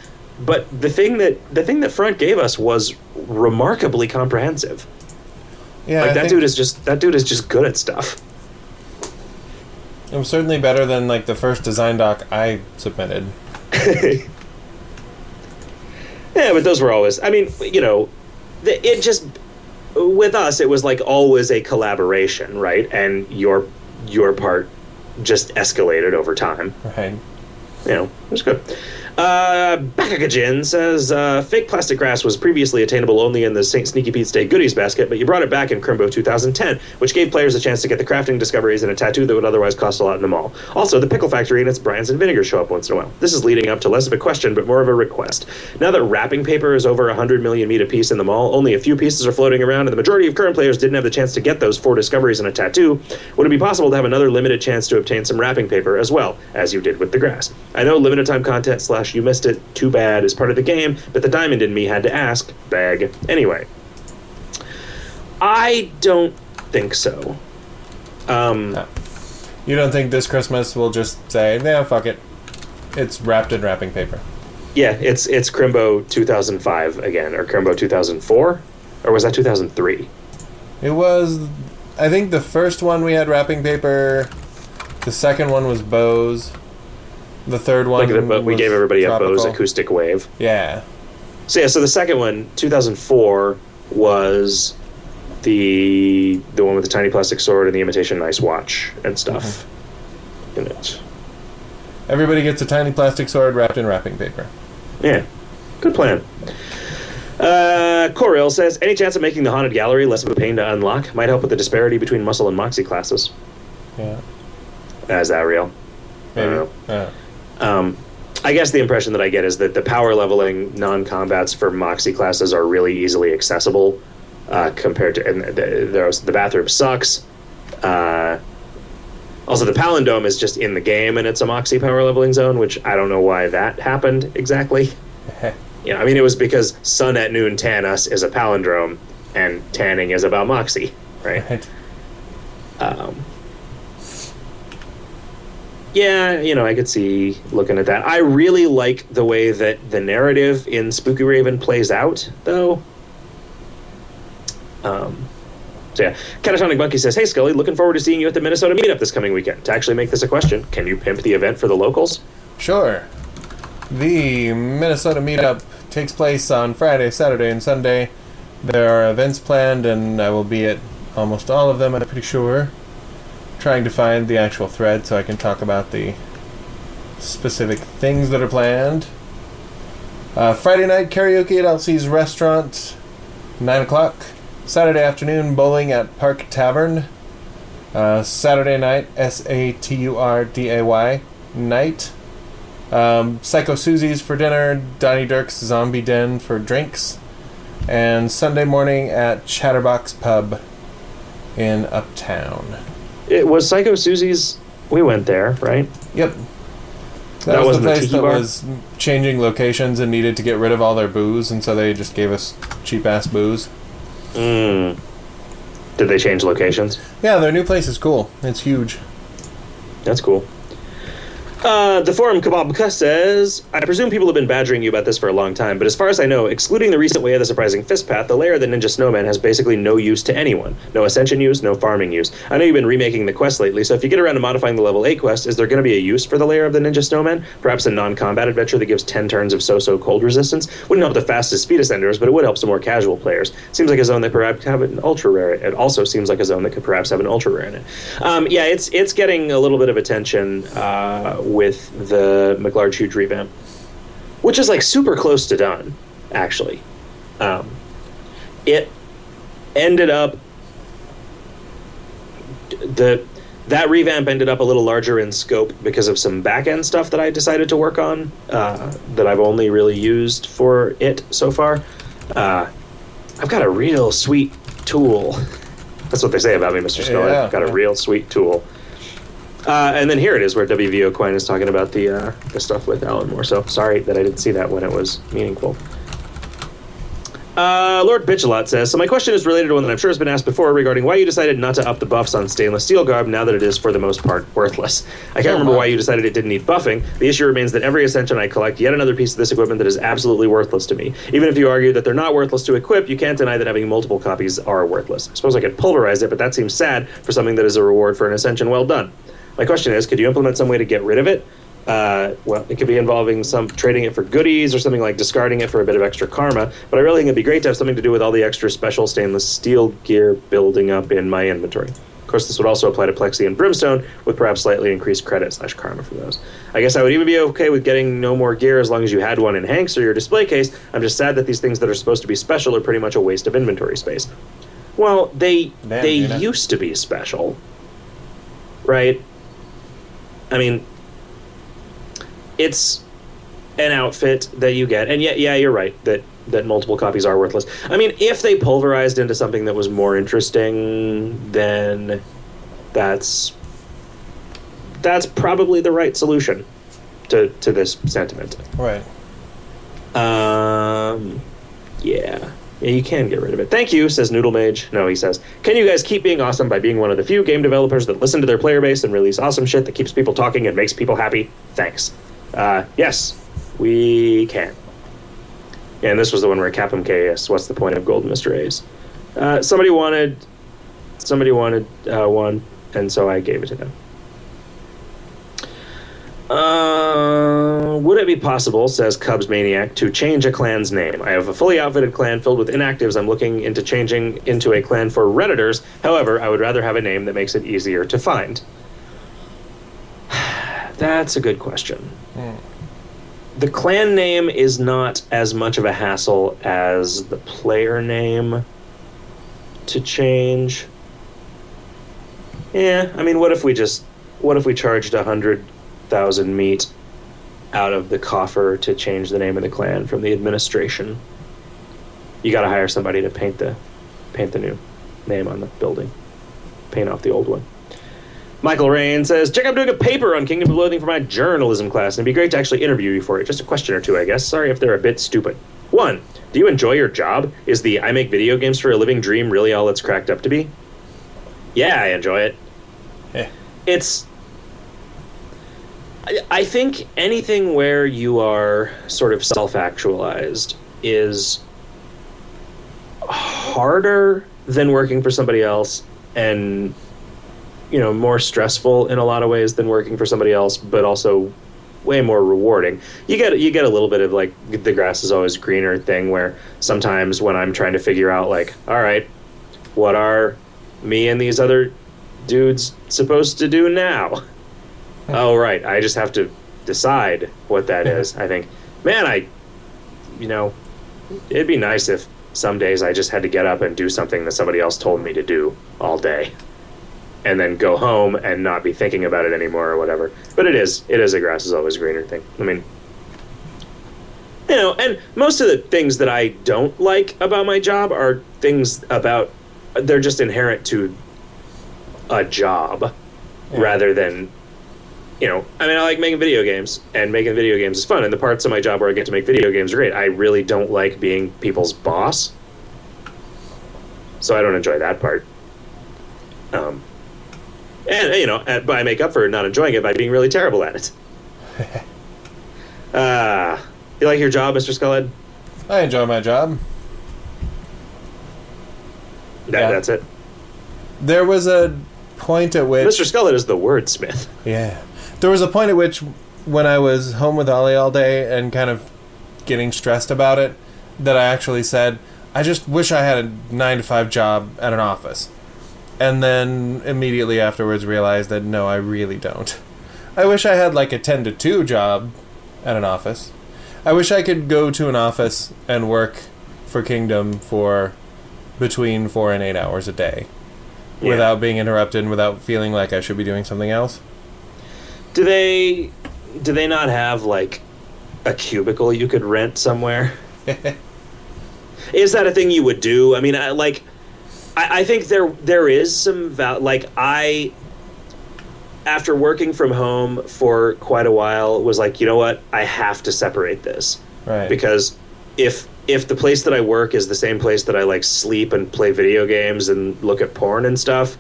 but the thing that the thing that Front gave us was remarkably comprehensive. Yeah, like I that think dude is just that dude is just good at stuff. It was certainly better than like the first design doc I submitted. Yeah, but those were always. I mean, you know, the, it just with us, it was like always a collaboration, right? And your your part just escalated over time. Right. You know, it was good. Uh, says uh, fake plastic grass was previously attainable only in the St. Sneaky Pete's Day goodies basket, but you brought it back in Crimbo 2010, which gave players a chance to get the crafting discoveries and a tattoo that would otherwise cost a lot in the mall. Also, the pickle factory and its brines and vinegar show up once in a while. This is leading up to less of a question, but more of a request. Now that wrapping paper is over 100 million meat piece in the mall, only a few pieces are floating around, and the majority of current players didn't have the chance to get those four discoveries and a tattoo. Would it be possible to have another limited chance to obtain some wrapping paper as well, as you did with the grass? I know limited time content slash you missed it, too bad is part of the game, but the diamond in me had to ask. Bag. Anyway. I don't think so. Um, No. You don't think this Christmas we'll just say, "Yeah, fuck it. It's wrapped in wrapping paper." yeah, it's it's Crimbo 2005 again, or Crimbo 2004, or was that 2003? It was I think the first one we had wrapping paper. The second one was Bose. The third one the, but we gave everybody a Bose acoustic wave. Yeah. So yeah, so the second one, 2004, was the the one with the tiny plastic sword and the imitation nice watch and stuff in it. Everybody gets a tiny plastic sword wrapped in wrapping paper. Yeah, good plan. Uh, Coril says, any chance of making the haunted gallery less of a pain to unlock might help with the disparity between muscle and moxie classes. Yeah. Is that real? Maybe. Uh, Uh, Um, I guess the impression that I get is that the power leveling non-combats for Moxie classes are really easily accessible uh, compared to and the, the, the bathroom sucks. Uh, also, the Palindome is just in the game and it's a Moxie power leveling zone, which I don't know why that happened exactly. You know, I mean, it was because Sun at Noon Tan Us is a palindrome, and tanning is about Moxie, right? right. Um, yeah, you know, I could see looking at that. I really like the way that the narrative in Spookyraven plays out, though. Um, so yeah, Catatonic Monkey says, "Hey Skully, looking forward to seeing you at the Minnesota meetup this coming weekend. To actually make this a question, can you pimp the event for the locals? Sure. The Minnesota meetup takes place on Friday, Saturday, and Sunday. There are events planned, and I will be at almost all of them, I'm pretty sure. Trying to find the actual thread so I can talk about the specific things that are planned. Uh, Friday night karaoke at Elsie's restaurant, 9 o'clock. Saturday afternoon bowling at Park Tavern. Uh, Saturday night, S A T U R D A Y night. Um, Psycho Suzi's for dinner, Donnie Dirk's Zombie Den for drinks, and Sunday morning at Chatterbox Pub in Uptown. It was Psycho Suzi's. We went there, right? Yep. That, That was the place that bar? was changing locations and needed to get rid of all their booze, and so they just gave us cheap ass booze. Mm. Did they change locations? Yeah, their new place is cool. It's huge. That's cool. Uh, the forum Kebabka says, I presume people have been badgering you about this for a long time, but as far as I know, excluding the recent Way of the Surprising Fist Path, the Lair of the Ninja Snowman has basically no use to anyone. No Ascension use, no farming use. I know you've been remaking the quest lately, so if you get around to modifying the level 8 quest, is there going to be a use for the Lair of the Ninja Snowman? Perhaps a non-combat adventure that gives 10 turns of so-so cold resistance? Wouldn't help the fastest speed ascenders, but it would help some more casual players. Seems like a zone that perhaps have an ultra rare. It also seems like a zone that could perhaps have an ultra rare in it. Um, yeah, it's it's getting a little bit of attention uh, with the McLarge Huge revamp, which is like super close to done, actually. Um, it ended up the that revamp ended up a little larger in scope because of some back end stuff that I decided to work on uh, that I've only really used for it so far. Uh, I've got a real sweet tool. That's what they say about me, Mr. Skully. Yeah, I've got a real sweet tool. Uh, and then here it is where WVO Quine is talking about the uh, the stuff with Alan Moore. So sorry that I didn't see that when it was meaningful. Uh, Lord Bitchalot says, So my question is related to one that I'm sure has been asked before regarding why you decided not to up the buffs on stainless steel garb now that it is, for the most part, worthless. I can't remember why you decided it didn't need buffing. The issue remains that every Ascension I collect yet another piece of this equipment that is absolutely worthless to me. Even if you argue that they're not worthless to equip, you can't deny that having multiple copies are worthless. I suppose I could pulverize it, but that seems sad for something that is a reward for an Ascension well done. My question is, could you implement some way to get rid of it? Uh, well, it could be involving some trading it for goodies or something like discarding it for a bit of extra karma. But I really think it'd be great to have something to do with all the extra special stainless steel gear building up in my inventory. Of course, this would also apply to Plexi and Brimstone, with perhaps slightly increased credit slash karma for those. I guess I would even be okay with getting no more gear as long as you had one in Hagnks or your display case. I'm just sad that these things that are supposed to be special are pretty much a waste of inventory space. Well, they Damn, they used to be special, right? I mean, it's an outfit that you get, and yeah, yeah, you're right that that multiple copies are worthless. I mean, if they pulverized into something that was more interesting, then that's that's probably the right solution to to this sentiment. Right. Um, yeah. Yeah, you can get rid of it. Thank you, says Noodle Mage. No, he says, Can you guys keep being awesome by being one of the few game developers that listen to their player base and release awesome shit that keeps people talking and makes people happy? Thanks. Uh, yes, we can. Yeah, and this was the one where Capum KS, what's the point of Golden Mr. A's? Uh, somebody wanted somebody wanted uh, one, and so I gave it to them. Uh, would it be possible, says Cubs Maniac, to change a clan's name? I have a fully outfitted clan filled with inactives I'm looking into changing into a clan for Redditors. However, I would rather have a name that makes it easier to find. That's a good question. Hmm. The clan name is not as much of a hassle as the player name to change. Yeah, I mean, what if we just, what if we charged a hundred thousand meat out of the coffer to change the name of the clan from the administration? You got to hire somebody to paint the, paint the new name on the building, paint off the old one. Michael Rain says, Check, I'm doing a paper on Kingdom of Loathing for my journalism class, and it'd be great to actually interview you for it. Just a question or two, I guess. Sorry if they're a bit stupid. One, do you enjoy your job? Is the I make video games for a living dream really all it's cracked up to be? Yeah, I enjoy it. Yeah. It's. I, think anything where you are sort of self actualized is harder than working for somebody else and you know more stressful in a lot of ways than working for somebody else but also way more rewarding. You get you get a little bit of like the grass is always greener thing where sometimes when i'm trying to figure out like all right what are me and these other dudes supposed to do now oh right i just have to decide what that is i think man i you know it'd be nice if some days I just had to get up and do something that somebody else told me to do all day. And then go home and not be thinking about it anymore or whatever. But it is it is a grass is always greener thing. I mean you know, and most of the things that I don't like about my job are things about they're just inherent to a job Yeah. rather than you know, I mean, I like making video games, and making video games is fun. And the parts of my job where I get to make video games are great. I really don't like being people's boss, so I don't enjoy that part. Um, and you know, but I make up for not enjoying it by being really terrible at it. Ah, you like your job, Mister Skullhead? I enjoy my job. That, Yeah. That's it. There was a point at which Mister Skullhead is the wordsmith. Yeah. There was a point at which, when I was home with Ollie all day and kind of getting stressed about it, that I actually said, I just wish I had a 9 to 5 job at an office. And then immediately afterwards realized that no, I really don't. I wish I had like a 10 to 2 job at an office. I wish I could go to an office and work for Kingdom for between 4 and 8 hours a day Yeah. without being interrupted and without feeling like I should be doing something else. Do they do they not have like a cubicle you could rent somewhere? is that a thing you would do? I mean, I like I, I think there there is some val- like I after working from home for quite a while was like, you know what? I have to separate this Right. because if if the place that I work is the same place that I like sleep and play video games and look at porn and stuff,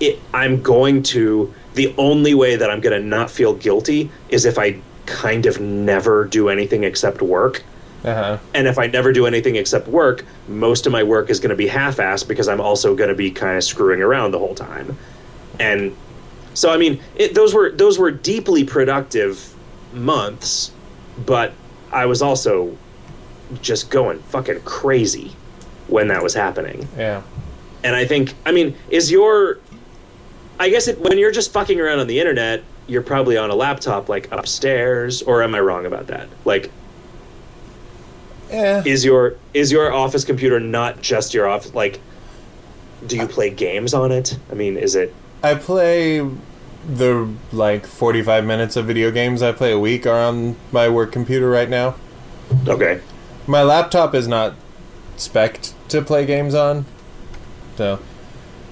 it I'm going to the only way that I'm going to not feel guilty is if I kind of never do anything except work. Uh-huh. And if I never do anything except work, most of my work is going to be half-assed because I'm also going to be kind of screwing around the whole time. And so, I mean, it, those were those were deeply productive months, but I was also just going fucking crazy when that was happening. Yeah. And I think, I mean, is your, I guess it, when you're just fucking around on the internet, you're probably on a laptop like upstairs, or am I wrong about that? Like, Yeah. is your is your office computer not just your office? Like, do you play games on it? I mean, is it? I play the like 45 minutes of video games I play a week are on my work computer right now. Okay, My laptop is not spec'd to play games on. So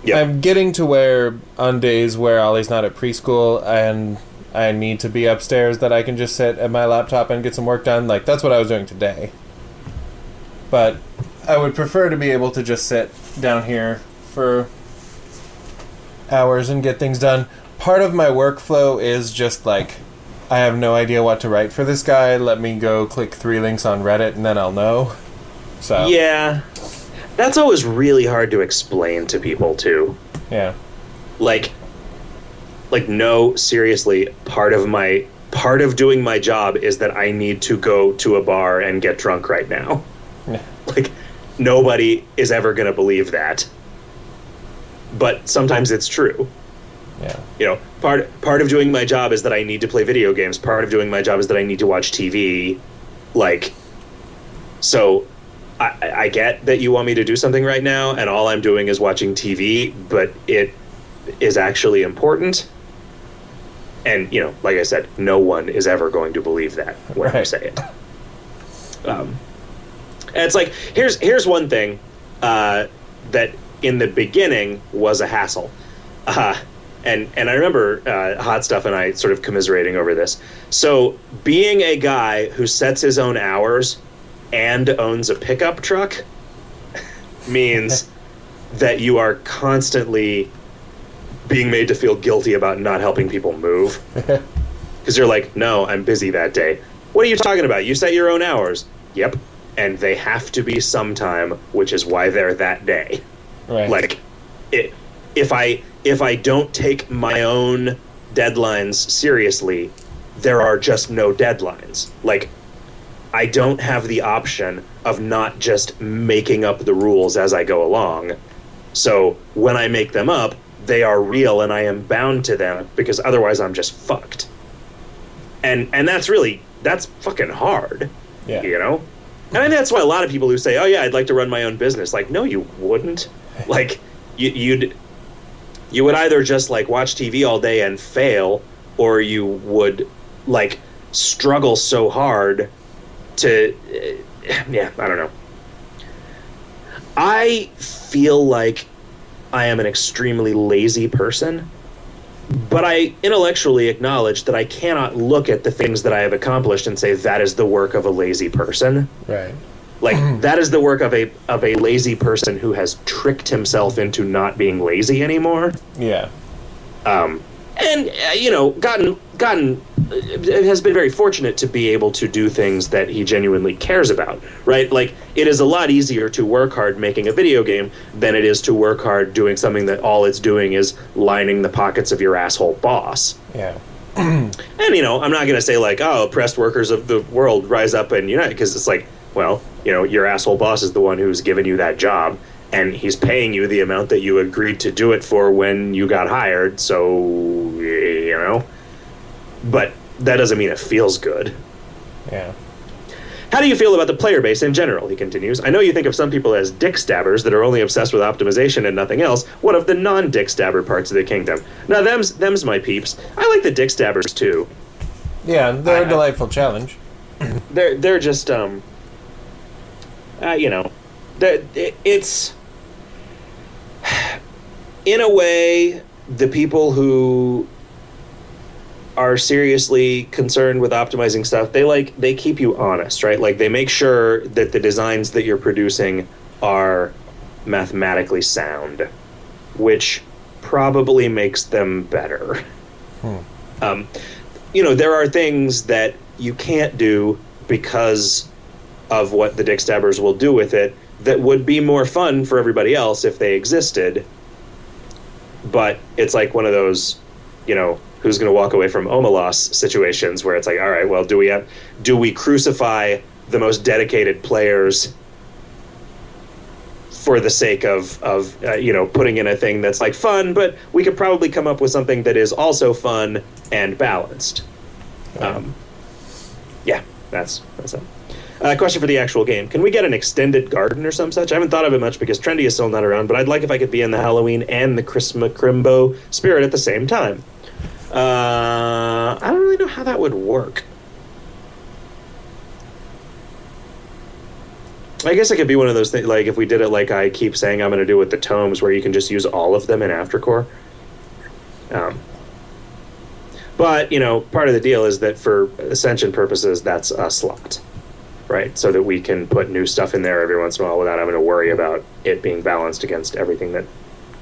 yeah, I'm getting to where on days where Ollie's not at preschool and I need to be upstairs that I can just sit at my laptop and get some work done. Like that's what I was doing today. But I would prefer to be able to just sit down here for hours and get things done. Part of my workflow is just like I have no idea what to write for this guy. Let me go click three links on Reddit and then I'll know. So yeah. That's always really hard to explain to people too. yeah. like like no seriously part of my part of doing my job is that i need to go to a bar and get drunk right now Yeah. like nobody is ever going to believe that but sometimes it's true Yeah. you know part part of doing my job is that i need to play video games part of doing my job is that i need to watch tv like so I, I get that you want me to do something right now and all i'm doing is watching tv but it is actually important. And you know like i said no one is ever going to believe that when i say it. Um, and it's like here's here's one thing uh, that in the beginning was a hassle. Uh, and and I remember uh, Hot Stuff and I sort of commiserating over this. So being a guy who sets his own hours and owns a pickup truck means that you are constantly being made to feel guilty about not helping people move. Because you're like, no, I'm busy that day. What are you talking about? You set your own hours. Yep. And they have to be sometime, which is why they're that day Right. like it, if i if i don't take my own deadlines seriously there are just no deadlines like i don't have the option of not just making up the rules as i go along. So when i make them up they are real and i am bound to them because otherwise i'm just fucked. And and that's really that's fucking hard yeah. you know? And I think that's why a lot of people who say oh yeah i'd like to run my own business like no you wouldn't. Like you, you'd you would either just like watch tv all day and fail or you would like struggle so hard to uh, yeah i don't know i feel like i am an extremely lazy person but I intellectually acknowledge that I cannot look at the things that I have accomplished and say that is the work of a lazy person. Right. Like that is the work of a of a lazy person who has tricked himself into not being lazy anymore. Yeah. Um, and uh, you know, gotten gotten uh, has been very fortunate to be able to do things that he genuinely cares about. Right? Like it is a lot easier to work hard making a video game than it is to work hard doing something that all it's doing is lining the pockets of your asshole boss. Yeah. And you know, I'm not going to say like, oh, oppressed workers of the world rise up and unite, because it's like, well, you know, your asshole boss is the one who's given you that job, and he's paying you the amount that you agreed to do it for when you got hired. So, you know, but that doesn't mean it feels good. Yeah. How do you feel about the player base in general? He continues. I know you think of some people as dick stabbers that are only obsessed with optimization and nothing else. What of the non-dick stabber parts of the kingdom? Now, them's them's my peeps. I like the dick stabbers too. Yeah, they're I- a delightful challenge. they're they're just um uh, you know that it, it's in a way the people who are seriously concerned with optimizing stuff, they like they keep you honest, right? Like they make sure that the designs that you're producing are mathematically sound, which probably makes them better. Um, you know, there are things that you can't do because of what the Dick Stabbers will do with it that would be more fun for everybody else if they existed. But it's like one of those, you know, who's going to walk away from Omelas situations where it's like, all right, well, do we have, do we crucify the most dedicated players for the sake of of uh, you know putting in a thing that's like fun, but we could probably come up with something that is also fun and balanced. Um, yeah, that's that's it. Uh, question for the actual game: Can we get an extended garden or some such? I haven't thought of it much because Trendy is still not around, but I'd like if I could be in the Halloween and the Christmas Crimbo spirit at the same time. Uh, I don't really know how that would work. I guess it could be one of those things, like if we did it like I keep saying I'm going to do with the tomes, where you can just use all of them in Aftercore. Um, but you know, part of the deal is that for ascension purposes, that's a slot, right? So that we can put new stuff in there every once in a while without having to worry about it being balanced against everything that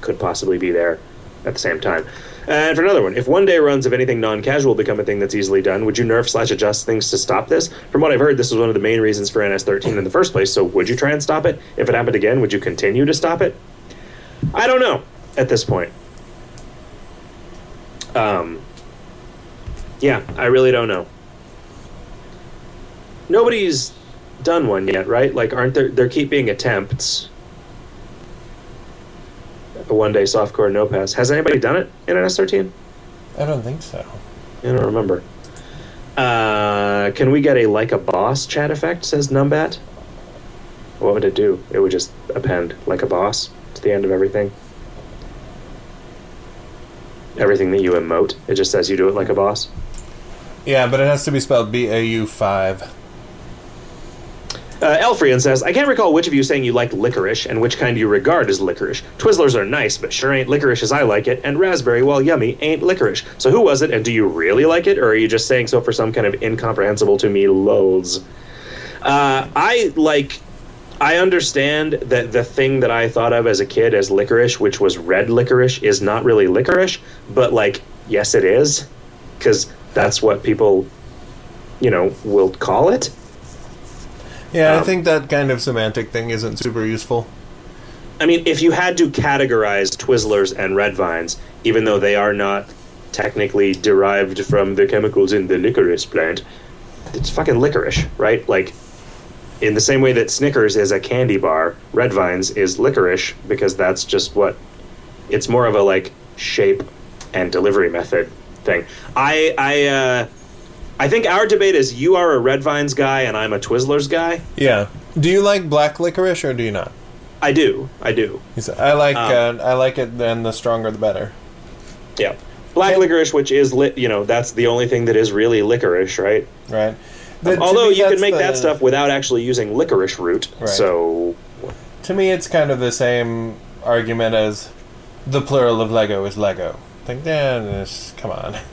could possibly be there at the same time. And for another one, if one day runs of anything non-casual become a thing that's easily done, would you nerf slash adjust things to stop this? From what I've heard, this was one of the main reasons for NS13 in the first place. So would you try and stop it? If it happened again, would you continue to stop it? I don't know at this point. Um, yeah, I really don't know. Nobody's done one yet, right? Like, aren't there? There keep being attempts. A one-day softcore no pass. Has anybody done it in NS13? I don't think so. I don't remember. Uh, can we get a like a boss chat effect? Says Numbat. What would it do? It would just append like a boss to the end of everything. Everything that you emote, it just says you do it like a boss. Yeah, but it has to be spelled B A U five. Uh, Elfrian says, I can't recall which of you saying you like licorice and which kind you regard as licorice. Twizzlers are nice, but sure ain't licorice as I like it, and raspberry, while yummy, ain't licorice. So who was it, and do you really like it, or are you just saying so for some kind of incomprehensible to me lols? Uh, I like. I understand that the thing that I thought of as a kid as licorice, which was red licorice, is not really licorice, but like, yes, it is, because that's what people, you know, will call it. Yeah, I Um, think that kind of semantic thing isn't super useful. I mean, if you had to categorize Twizzlers and Red Vines, even though they are not technically derived from the chemicals in the licorice plant, it's fucking licorice, right? Like, in the same way that Snickers is a candy bar, Red Vines is licorice because that's just what. It's more of a like shape and delivery method thing. I I uh, I think our debate is you are a Red Vines guy and I'm a Twizzlers guy. Yeah. Do you like black licorice or do you not? I do, I do. I like Um, uh, I like it. Then the stronger the better. Yeah. Black licorice, which is lit, you know, that's the only thing that is really licorice, right? Right. The- to Although me, you can make the- that stuff without actually using licorice root. Right. So, To me, it's kind of the same argument as the plural of Lego is Lego. Like, yeah, this, come on.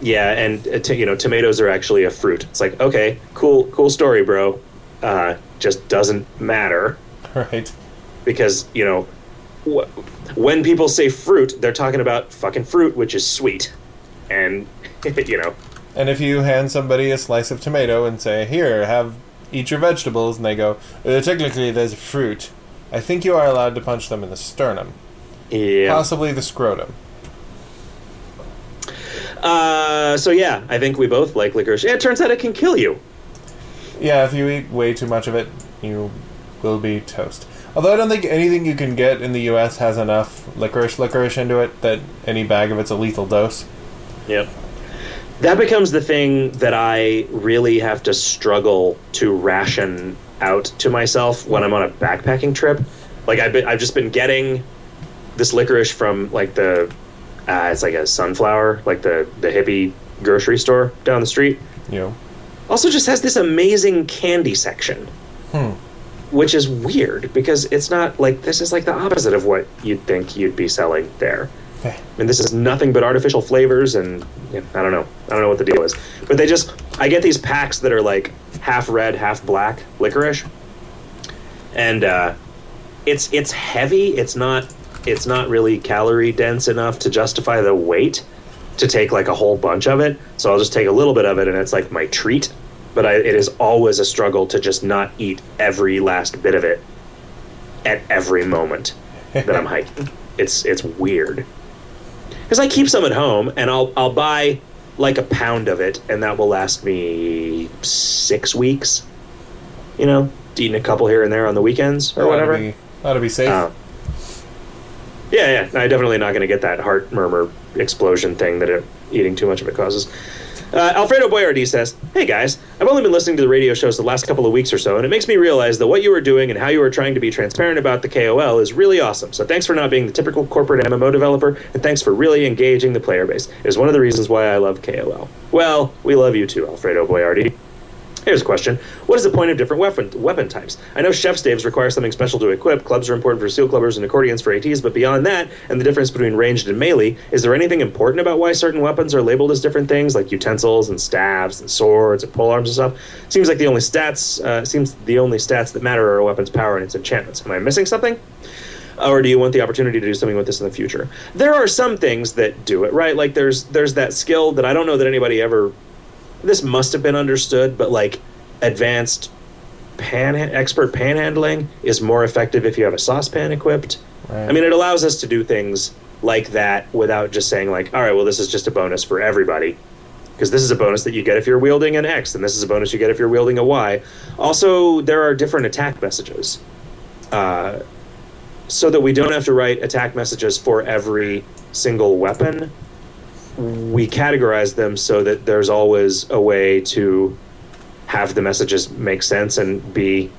yeah, and uh, t- you know, tomatoes are actually a fruit. It's like, okay, cool, cool story, bro. Uh, just doesn't matter right. because you know, wh- when people say fruit, they're talking about fucking fruit, which is sweet, and you know, And if you hand somebody a slice of tomato and say, "Here, have eat your vegetables," and they go, uh, "Technically, there's fruit," I think you are allowed to punch them in the sternum, yeah. possibly the scrotum. Uh, so yeah, I think we both like licorice. Yeah, it turns out it can kill you. Yeah, if you eat way too much of it, you will be toast. Although I don't think anything you can get in the U.S. has enough licorice licorice into it that any bag of it's a lethal dose. Yep. That becomes the thing that I really have to struggle to ration out to myself when I'm on a backpacking trip. Like I've been, I've just been getting this licorice from like the, uh, it's like a sunflower, like the the hippie grocery store down the street. You know. Also, just has this amazing candy section, Hmm. which is weird because it's not like this is like the opposite of what you'd think you'd be selling there. and this is nothing but artificial flavors and yeah, I don't know. I don't know what the deal is. But they just I get these packs that are like half red, half black licorice. And uh, it's it's heavy. It's not it's not really calorie dense enough to justify the weight to take like a whole bunch of it. So I'll just take a little bit of it and it's like my treat. But I, it is always a struggle to just not eat every last bit of it at every moment that I'm hiking. It's it's weird because I keep some at home and I'll I'll buy like a pound of it and that will last me six weeks. You know, eating a couple here and there on the weekends or whatever. be- Ought to be safe. Uh, yeah, yeah. I definitely not going to get that heart murmur explosion thing that it, eating too much of it causes. Uh, Alfredo Boyardi says, Hey guys, I've only been listening to the radio shows the last couple of weeks or so, and it makes me realize that what you are doing and how you are trying to be transparent about the KOL is really awesome. So thanks for not being the typical corporate MMO developer, and thanks for really engaging the player base. It is one of the reasons why I love KOL. Well, we love you too, Alfredo Boyardi. Here's a question. What is the point of different weapon weapon types? I know chef staves require something special to equip, clubs are important for seal clubbers and accordions for ATs, but beyond that, and the difference between ranged and melee, is there anything important about why certain weapons are labeled as different things, like utensils and staves and swords and polearms and stuff? Seems like the only stats uh, seems the only stats that matter are a weapon's power and its enchantments. Am I missing something? or do you want the opportunity to do something with this in the future? There are some things that do it right. Like there's there's that skill that I don't know that anybody ever. This must have been understood, but like advanced pan expert panhandling is more effective if you have a saucepan equipped. Right. I mean, it allows us to do things like that without just saying like, all right, well, this is just a bonus for everybody. Because this is a bonus that you get if you're wielding an X, and this is a bonus you get if you're wielding a Y. Also, there are different attack messages. Uh, so that we don't have to write attack messages for every single weapon, we categorize them so that there's always a way to have the messages make sense and be,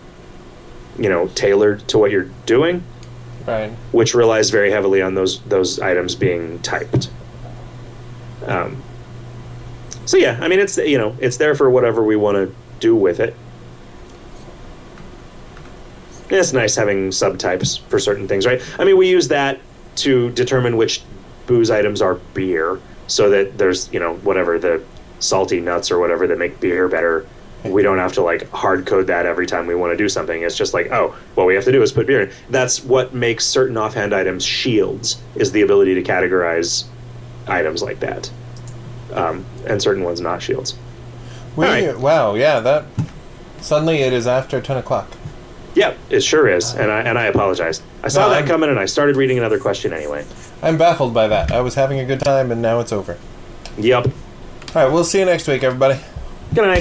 you know, tailored to what you're doing, right. which relies very heavily on those those items being typed. Um, so yeah, I mean, it's you know, it's there for whatever we want to do with it. It's nice having subtypes for certain things, right? I mean, we use that to determine which booze items are beer, so that there's you know whatever the salty nuts or whatever that make beer better. We don't have to like hard code that every time we want to do something. It's just like, oh, what we have to do is put beer in. That's what makes certain offhand items shields is the ability to categorize items like that, um, and certain ones not shields. We, Alright. Wow, yeah, that. Suddenly it is after 10 o'clock. Yeah, it sure is, and I and I apologize. I saw No, that I'm- coming, and I started reading another question anyway. I'm baffled by that. I was having a good time and now it's over. Yep. Alright, we'll see you next week, everybody. Good night.